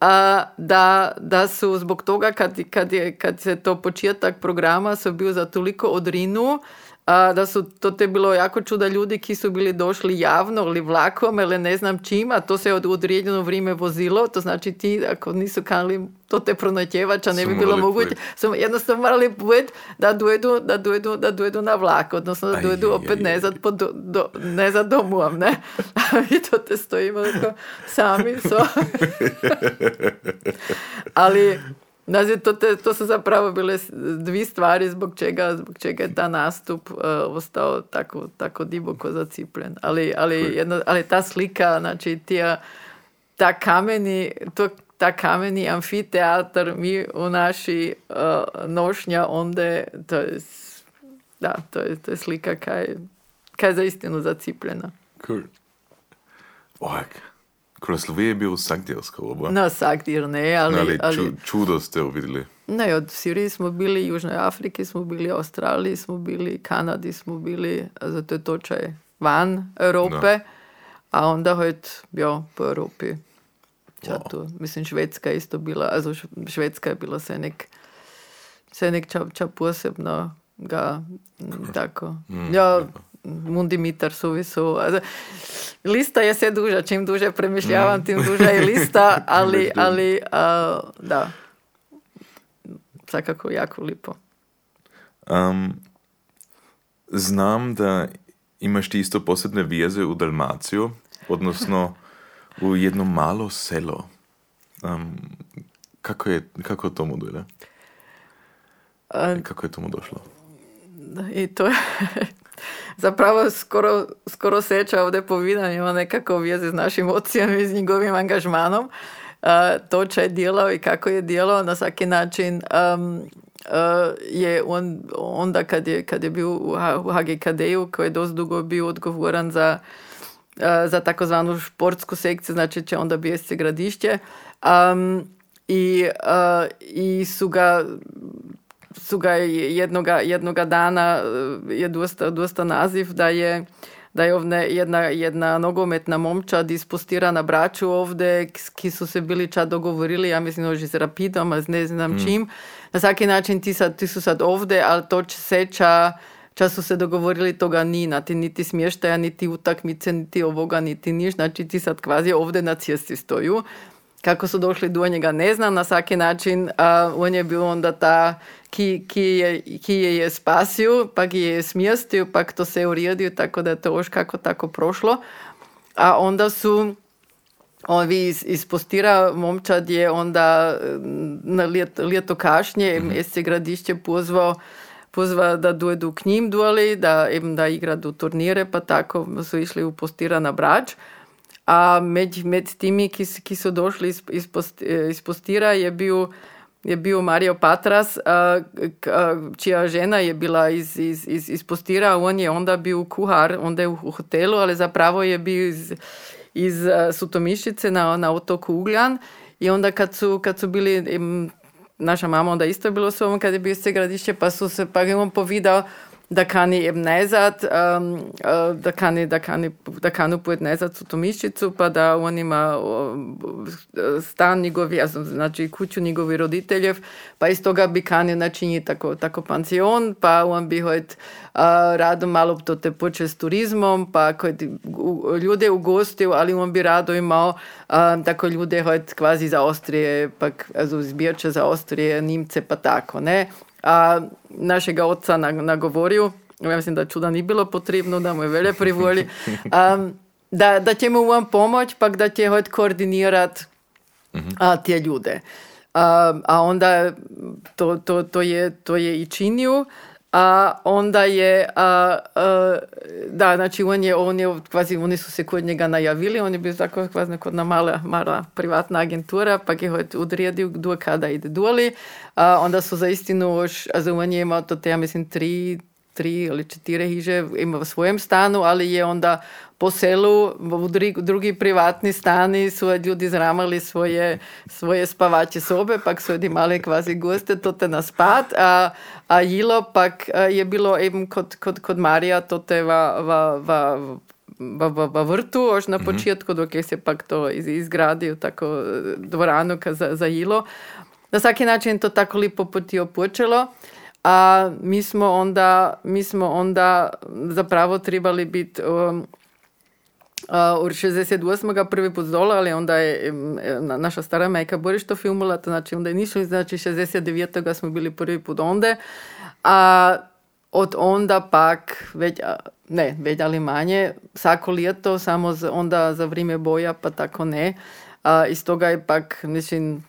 a, da, da su zbog toga kad, kad, je, kad se to početak programa su bio za toliko odrinu a, da su to te bilo jako čuda ljudi ki su bili došli javno ili vlakom ili ne znam čim, a to se od određeno vrijeme vozilo, to znači ti ako nisu kanali to te pronotjevača ne bi bilo moguće, su jednostavno morali put da dojedu, da dojedu, da dojedu na vlak, odnosno da dojedu opet nezad, po do, do, nezad domuom, ne? A mi to te stojimo sami, so. ali Znači, to, te, to su zapravo bile dvi stvari zbog čega, zbog čega je ta nastup uh, ostao tako, tako diboko zacipljen. Ali, ali, jedno, ali ta slika, znači tija, ta kameni, to, ta kameni amfiteatar mi u naši uh, nošnja onda to je, da, to je, to je slika kaj, kaj za istinu zacipljena. Cool. Ovak. Kraslovije je bil vsak del skoro. No, vsak del ne, ali, ali, ali ču, čudo ste videli. Ne, od Sirije smo bili, Južnoj Afriki smo bili, Australiji smo bili, Kanadi smo bili, zato je točaj van Evrope, no. a onda hojt bio po Evropi. Čatu. Wow. Mislim, Švedska je isto bila, also Švedska je bila se nek, se nek ča, ča posebno ga, tako. Mm, ja, ja. Mundimitar suvisu. Lista je sve duža, čim duže premišljavam, mm. tim duža je lista, ali, ali da, svakako jako lipo. Um, znam da imaš ti isto posebne vijeze u Dalmaciju, odnosno u jedno malo selo. Um, kako je kako tomu dojde? Kako je tomu došlo? I to je zapravo skoro, skoro seča ovdje povidan ima nekako veze s našim ocijom i s njegovim angažmanom. To če je djelao i kako je djelao na svaki način um, je on, onda kad je, kad je bio u, HGKD-u koji je dosta dugo bio odgovoran za, za takozvanu športsku sekciju, znači će onda bijesti gradišće. Um, i, uh, i su ga su ga jednoga, jednoga dana eh, je dosta, dosta naziv da je da je ovdje jedna, jedna nogometna momčad ispustira na braću ovdje, ki su se bili čad dogovorili, ja mislim, oži s Rapidom, a ne znam mm. čim. Na svaki način ti, sad, ti su sad ovdje, ali to će seča času se dogovorili toga ni, nati niti smještaja, niti utakmice, niti ovoga, niti niš. Znači ti sad kvazi ovdje na cesti stoju. Kako su došli do njega ne znam, na svaki način a, on je bio onda ta ki, ki, je, ki je je spasio, pa ki je smjestio, pa to se uredio, tako da je to još kako tako prošlo. A onda su ovi iz, iz postira momčad je onda na ljeto, ljeto kašnje mm -hmm. se gradišće pozvao pozva da dojedu k njim doli, da, im da igra do turnire, pa tako su išli u postira na brač. A med, med timi, ki, ki su došli iz, iz, post, iz postira, je bio je bio Mario Patras, a, a, čija žena je bila iz, iz, iz, iz postira, on je onda bio kuhar, onda je u, u hotelu, ali zapravo je bio iz, iz Sutomišice na, na otoku Ugljan. I onda kad su, kad su bili im, naša mama onda isto je bilo s ovom kad je bio se gradišće, pa su se, pa je on povidao da kani eben nezad, um, uh, da kani, da kani, da kanu pojet nezad u Tomiščicu, pa da on ima uh, stan njegovi, znači kuću njegovi roditeljev, pa iz toga bi kani načiniti tako, tako pansion, pa on bi hojt uh, rado malo to te poče s turizmom, pa kod ljude ugostio, ali on bi rado imao uh, tako ljude hojt kvazi za Austrije, pa zbirče za Austrije, Nimce, pa tako, ne? A našega oca nagovoril, ja mislim, da čuda ni bilo potrebno, da mu je velje privoli, um, da, da će mu vam pomoć, pa da će hojt koordinirat a, te ljude. A, a onda to, to, to, je, to je i činio. A onda je, a, a, da, znači on je, on je, kvazi, oni su se kod njega najavili, on je bio tako kvazi kod mala, mala privatna agentura, pa je odredio do kada ide doli. A, onda su za istinu, a za on je imao to, ja mislim, tri, tri ili četiri hiže ima v svojem stanu, ali je onda po selu u drugi privatni stani su ljudi zramali svoje, svoje spavače sobe, pak su imali kvazi goste, to te na spat, a, a jilo pak je bilo eben kod, kod, kod Marija, to te va, va, va, v, v, v vrtu, už na početku, dok je se pak to izgradio tako dvoranu za, za jilo. Na svaki način to tako lipo potio počelo. A mi smo onda, mi smo onda zapravo trebali biti um, Uh, 68. prvi put dole, ali onda je naša stara majka Boris to filmula, to znači onda je znači 69. smo bili prvi put onda. A od onda pak, već, ne, već ali manje, svako ljeto, samo za, onda za vrijeme boja, pa tako ne. A, iz toga je pak, mislim,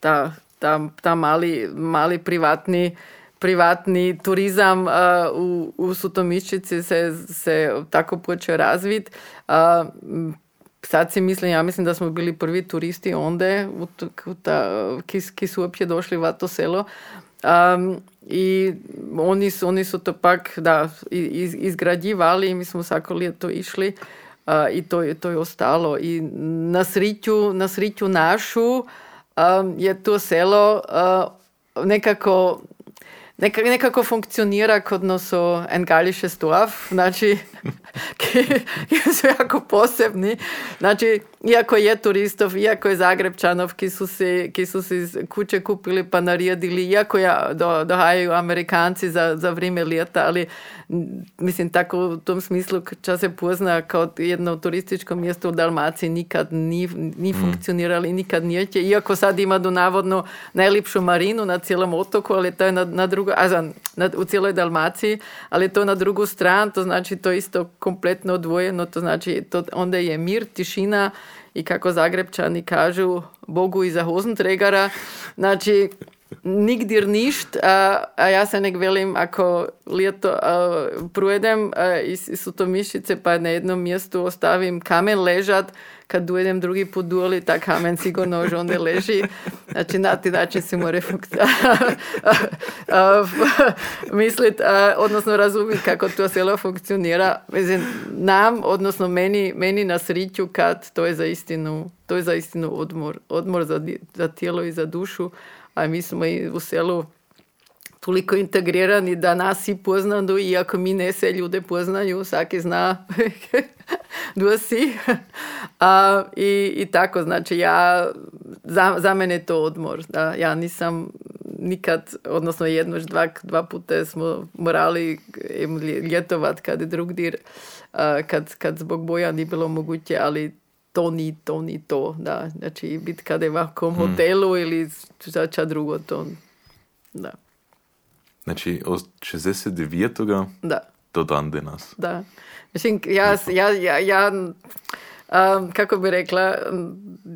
ta, ta, ta mali, mali privatni privatni turizam uh, u, u Sutomiščici se, se tako počeo razvit. Uh, sad si mislim, ja mislim da smo bili prvi turisti onda u, ta, ki, ki su uopće došli u to selo. Um, I oni su, oni su to pak da, iz, izgrađivali i mi smo svako ljeto išli uh, i to je, to je ostalo. I na sriću, na sriću našu um, je to selo uh, nekako nekako, funkcionira kot noso en gališe Dorf, znači, ki, ki su jako posebni. Znači, iako je turistov, iako je Zagrebčanov, ki su si, ki su si kuće kupili pa naredili, iako ja, do, dohajaju Amerikanci za, za vrijeme ljeta, ali mislim tako u tom smislu čas se pozna kao jedno turističko mjesto u Dalmaciji nikad ni, ni mm. funkcionirali, nikad nijeće, iako sad ima do navodno najljepšu marinu na cijelom otoku, ali to je na, na drugo, a za, na, u cijeloj Dalmaciji, ali to na drugu stranu, to znači to isto kompletno odvojeno, to znači to, onda je mir, tišina i kako Zagrebčani kažu Bogu iza hozentregara, znači nigdje ništ, a, a ja se nek velim ako ljeto a, projedem a, iz, iz Sutomišice pa na jednom mjestu ostavim kamen ležat, kad dojedem drugi put doli, ta kamen sigurno už onda leži. Znači na ti način se more mislit, odnosno razumjeti kako to selo funkcionira. Mislim, nam, odnosno meni, meni na sriću kad to je za istinu, to je za istinu odmor. Odmor za, za tijelo i za dušu a mi smo i u selu toliko integrirani da nas i poznaju, iako mi ne se ljude poznaju, svaki zna gdje si. A, i, I tako, znači ja, za, za mene je to odmor. Da, ja nisam, nikad, odnosno jedno, dva, dva puta smo morali ljetovat kad je drugdje, kad, kad zbog boja nije bilo moguće, ali to ni to, ni to. Da. Znači, biti kad je ovakvom hmm. hotelu ili ča drugo, to da. Znači, od 69. Da. do dan danas. Da. Mislim, ja, ja, ja, ja um, kako bi rekla,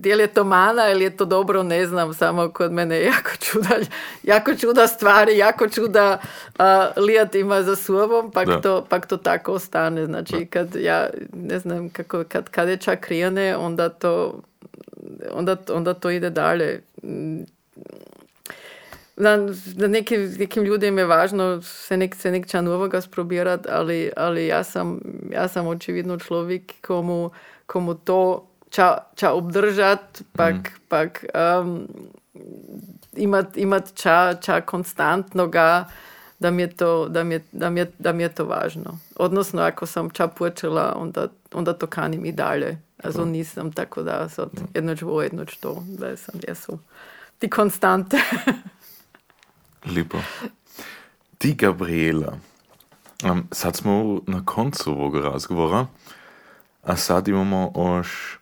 je li je to mana ili je to dobro, ne znam, samo kod mene je jako čuda, jako čuda stvari, jako čuda uh, lijat ima za sobom, pak to, pak to tako ostane. Znači, kad ja, ne znam, kako, kad, kad je čak krijane, onda to, onda, onda to ide dalje na, na nekim, nekim ljudima je važno se nek, se nekča novoga sprobirati, ali, ali ja, sam, ja sam očividno človek, komu, komu to ča, ča obdržati, pak, mm. pak um, imati imat ča, ča konstantno ga, da mi, je to, da, mi je, da, mi je, da mi je to važno. Odnosno, ako sam ča počela, onda, onda to kanim i dalje. Also nisam tako da sad jednoč ovo, jednoč to, da sam, jesu ti konstante. Lepo. Ti, Gabriela, um, sad smo na koncu ovog razgovora, a sad imamo još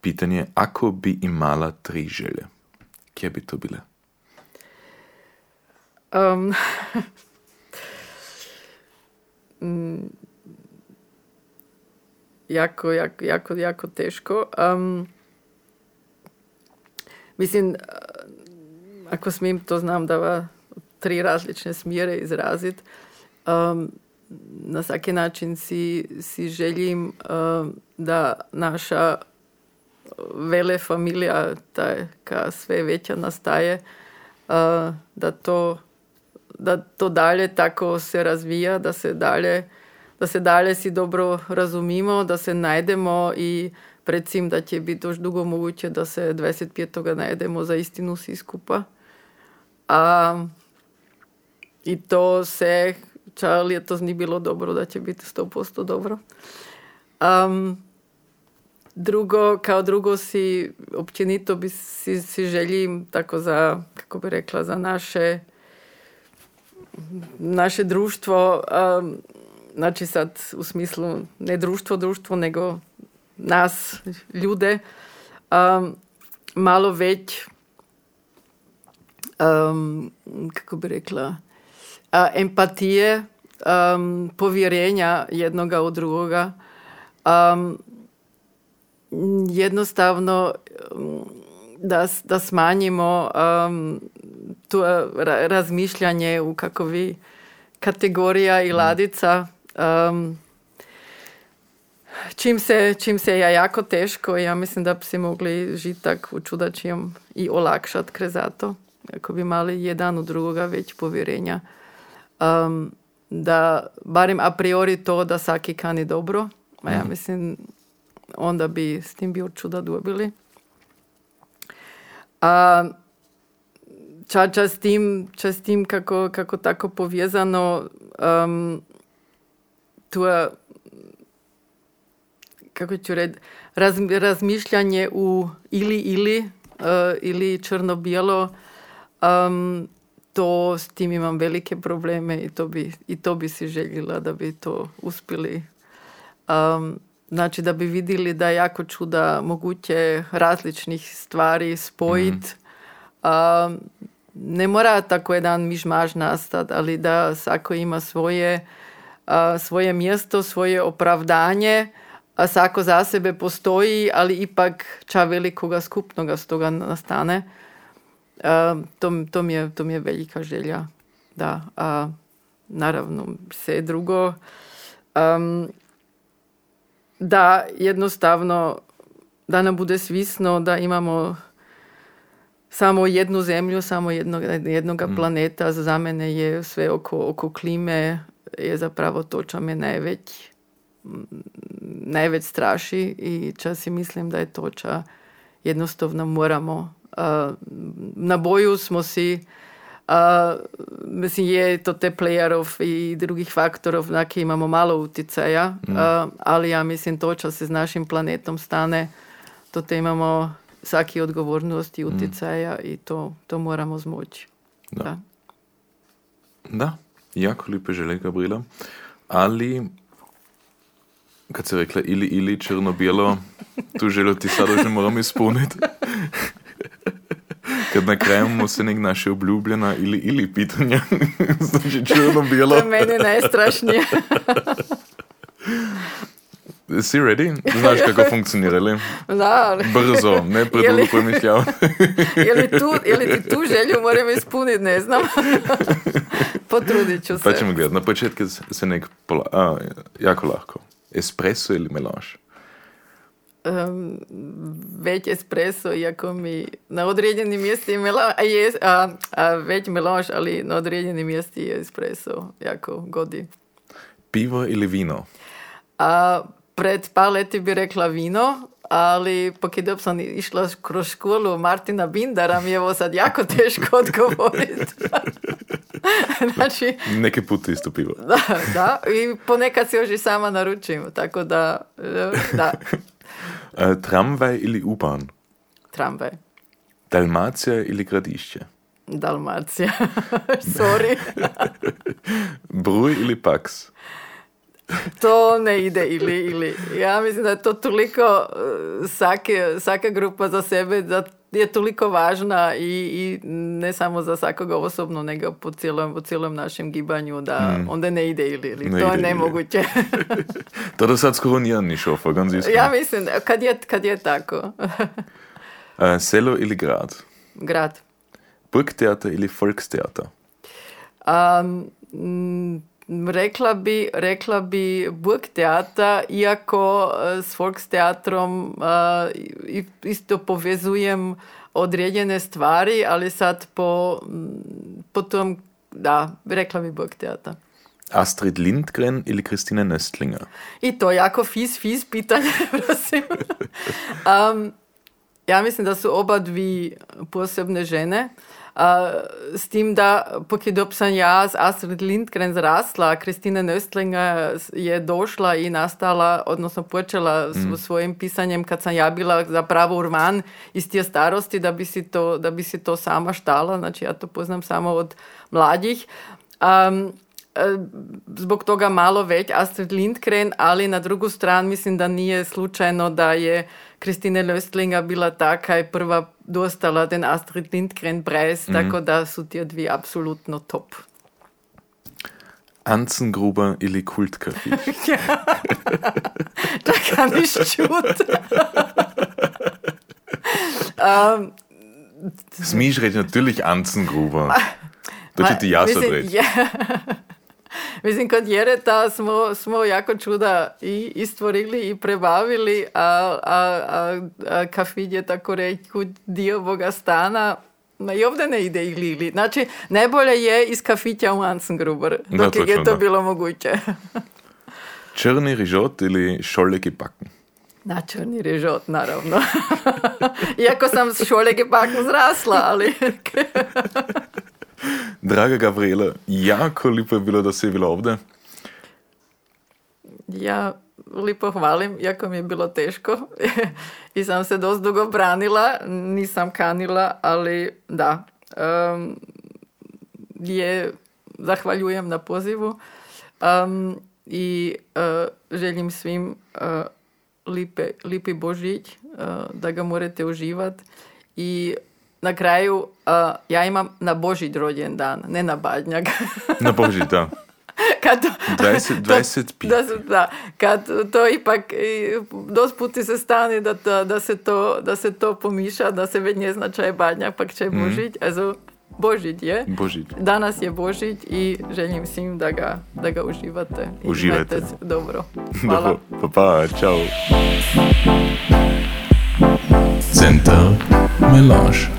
pitanje, ako bi imala tri želje, kje bi to bile? Um, jako, jako, jako, jako teško. Um, mislim, ako smijem, to znam da tri različne smjere izraziti. Um, na svaki način si, si želim um, da naša vele familija, taj, ka sve veća nastaje, uh, da to da to dalje tako se razvija, da se dalje, da se dalje si dobro razumimo, da se najdemo i predvsem, da će biti još dugo moguće da se 25. najdemo za istinu svi skupa. A i to se, je to ni bilo dobro, da će biti 100% dobro. Um, drugo, kao drugo si, općenito bi si, si želim tako za, kako bi rekla, za naše naše društvo, um, znači sad u smislu ne društvo, društvo, nego nas, ljude, um, malo već, um, kako bi rekla, empatije, um, povjerenja jednoga u drugoga. Um, jednostavno da, da smanjimo um, to razmišljanje u kakovi kategorija i ladica. Um, čim, se, čim se je jako teško, ja mislim da bi si mogli žiti tak u čudačijem i olakšati krezato. Ako bi mali jedan u drugoga već povjerenja um, da barem a priori to da svaki kani dobro, a ja mhm. mislim onda bi s tim bio čuda dobili. A ča, ča s tim, ča s tim kako, kako tako povezano um, to kako ću reći, raz, razmišljanje u ili ili uh, ili črno-bijelo um, to s tim imam velike probleme i to bi, i to bi si željela da bi to uspjeli. Um, znači da bi vidjeli da je jako čuda moguće različnih stvari spojiti. Mm. Um, ne mora tako jedan mižmaž nastati, ali da svako ima svoje, uh, svoje mjesto, svoje opravdanje, a svako za sebe postoji, ali ipak ča velikoga skupnoga s toga nastane. To, to, mi je, to mi je velika želja. Da, a naravno sve drugo. Um, da jednostavno da nam bude svisno da imamo samo jednu zemlju, samo jednog, jednog mm. planeta. Za mene je sve oko, oko klime je zapravo to čo me najveć najveć straši i čas si mislim da je to čo jednostavno moramo na boju smo si a, mislim je to te playerov i drugih faktorov na koje imamo malo utjecaja, mm. ali ja mislim to čo se s našim planetom stane, to te imamo svaki odgovornost i mm. utjecaja mm. i to, to moramo zmoći. Da. Da, jako lijepe želje, Gabriela. Ali, kad se rekla ili, ili, črno-bijelo, tu željo ti sada že moram ispuniti. Kad na kraju mu se nek naše obljubljena ili, ili pitanja, znači črno-bijelo. To je meni najstrašnije. Si ready? Znaš kako funkcionira, ali? Da, ali... Brzo, ne predugo Jeli- premišljavati. je, li tu, je li ti tu želju moram ispuniti, ne znam. Potrudit ću se. Pa ćemo gledati. Na početku se nek pola... A, jako lahko. Espresso ili melange? Um, već espresso, iako mi na određenim mjestima a je, a, a već melange, ali na određenim mjesti je espresso jako godi. Pivo ili vino? A pred par leti bi rekla vino, ali pokidop sam išla kroz školu Martina Bindara, mi je ovo sad jako teško odgovoriti. znači, Neke puta isto pivo. da, da, i ponekad se još i sama naručim, tako da, da, E, tramvaj ili U-Bahn? tramvaj. Dalmacija ili gradišće? Dalmacija. Sorry. Bruj ili Pax? To ne ide ili, ili. Ja mislim da je to toliko uh, svake, svaka grupa za sebe da je toliko važna i, i ne samo za svakoga osobno, nego po cijelom, po cijelom našem gibanju da onda ne ide ili, ili. Ne to je nemoguće. To da sad skoro nijedan ni šofa, ganz iskreno. ja mislim, kad je, kad je tako. E, selo ili grad? Grad. Burgtheater ili Volkstheater? Um, mm, rekla bi, rekla bi Burgtheater, iako eh, s Volksteatrom eh, i- isto povezujem određene stvari, ali sad po, mm, po tom, da, rekla bi Burgtheater. Astrid Lindgren ili Christine Nöstlinger? I to jako fis, fis pitanje, prosim. Um, ja mislim da su oba dvi posebne žene. A, s tim da, pokidop sam ja s Astrid Lindgren zrasla, Kristina Nöstlinger je došla i nastala, odnosno počela s svojim pisanjem kad sam ja bila zapravo urman iz tije starosti da bi si to, da bi si to sama štala, znači ja to poznam samo od mlađih. Um, zbog toga malo već Astrid Lindgren, ali na drugu stranu mislim da nije slučajno da je Kristine Löstlinger bila ta kaj je prva dostala den Astrid Lindgren preis, tako da su ti dvi apsolutno top. Anzengruber ili Kultcafé? Da kann ich čut. um, Smiješ reći natürlich Anzengruber. To će ti ja sad mislim, reći. je- Mislim, kod Jereta smo, smo jako čuda i istvorili i prebavili, a, a, a, a kafić je tako reći dio Boga stana, Ma i ovdje ne ide ili ili. Znači, najbolje je iz kafića u Ansengruber, Da, dok je točno, to da. bilo moguće. Črni rižot ili šoleki pakken? Na črni režot, naravno. Iako sam s šolege pak zrasla, ali... Draga Gabriela, jako lijepo je bilo da si bila ovdje. Ja lipo hvalim, jako mi je bilo teško. I sam se dosta dugo branila, nisam kanila, ali da, em, je, zahvaljujem na pozivu. Em, i e, želim svim e, lipe, lipi Božić, e, da ga morate uživati i na kraju e, ja imam na Božić rođen dan, ne na Badnjak. Na Boži, da. kad to, 20 to- 25. da, da, kad to ipak dost puti se stane da, da, da, se to, da se to pomiša, da se već ne zna je badnjak, pak čaj je Božić. Also, Božić je. Božić. Danas je Božić i želim svim da ga, da ga uživate. Uživajte. dobro. Hvala. Dobro, pa pa, čao. Center Mélange.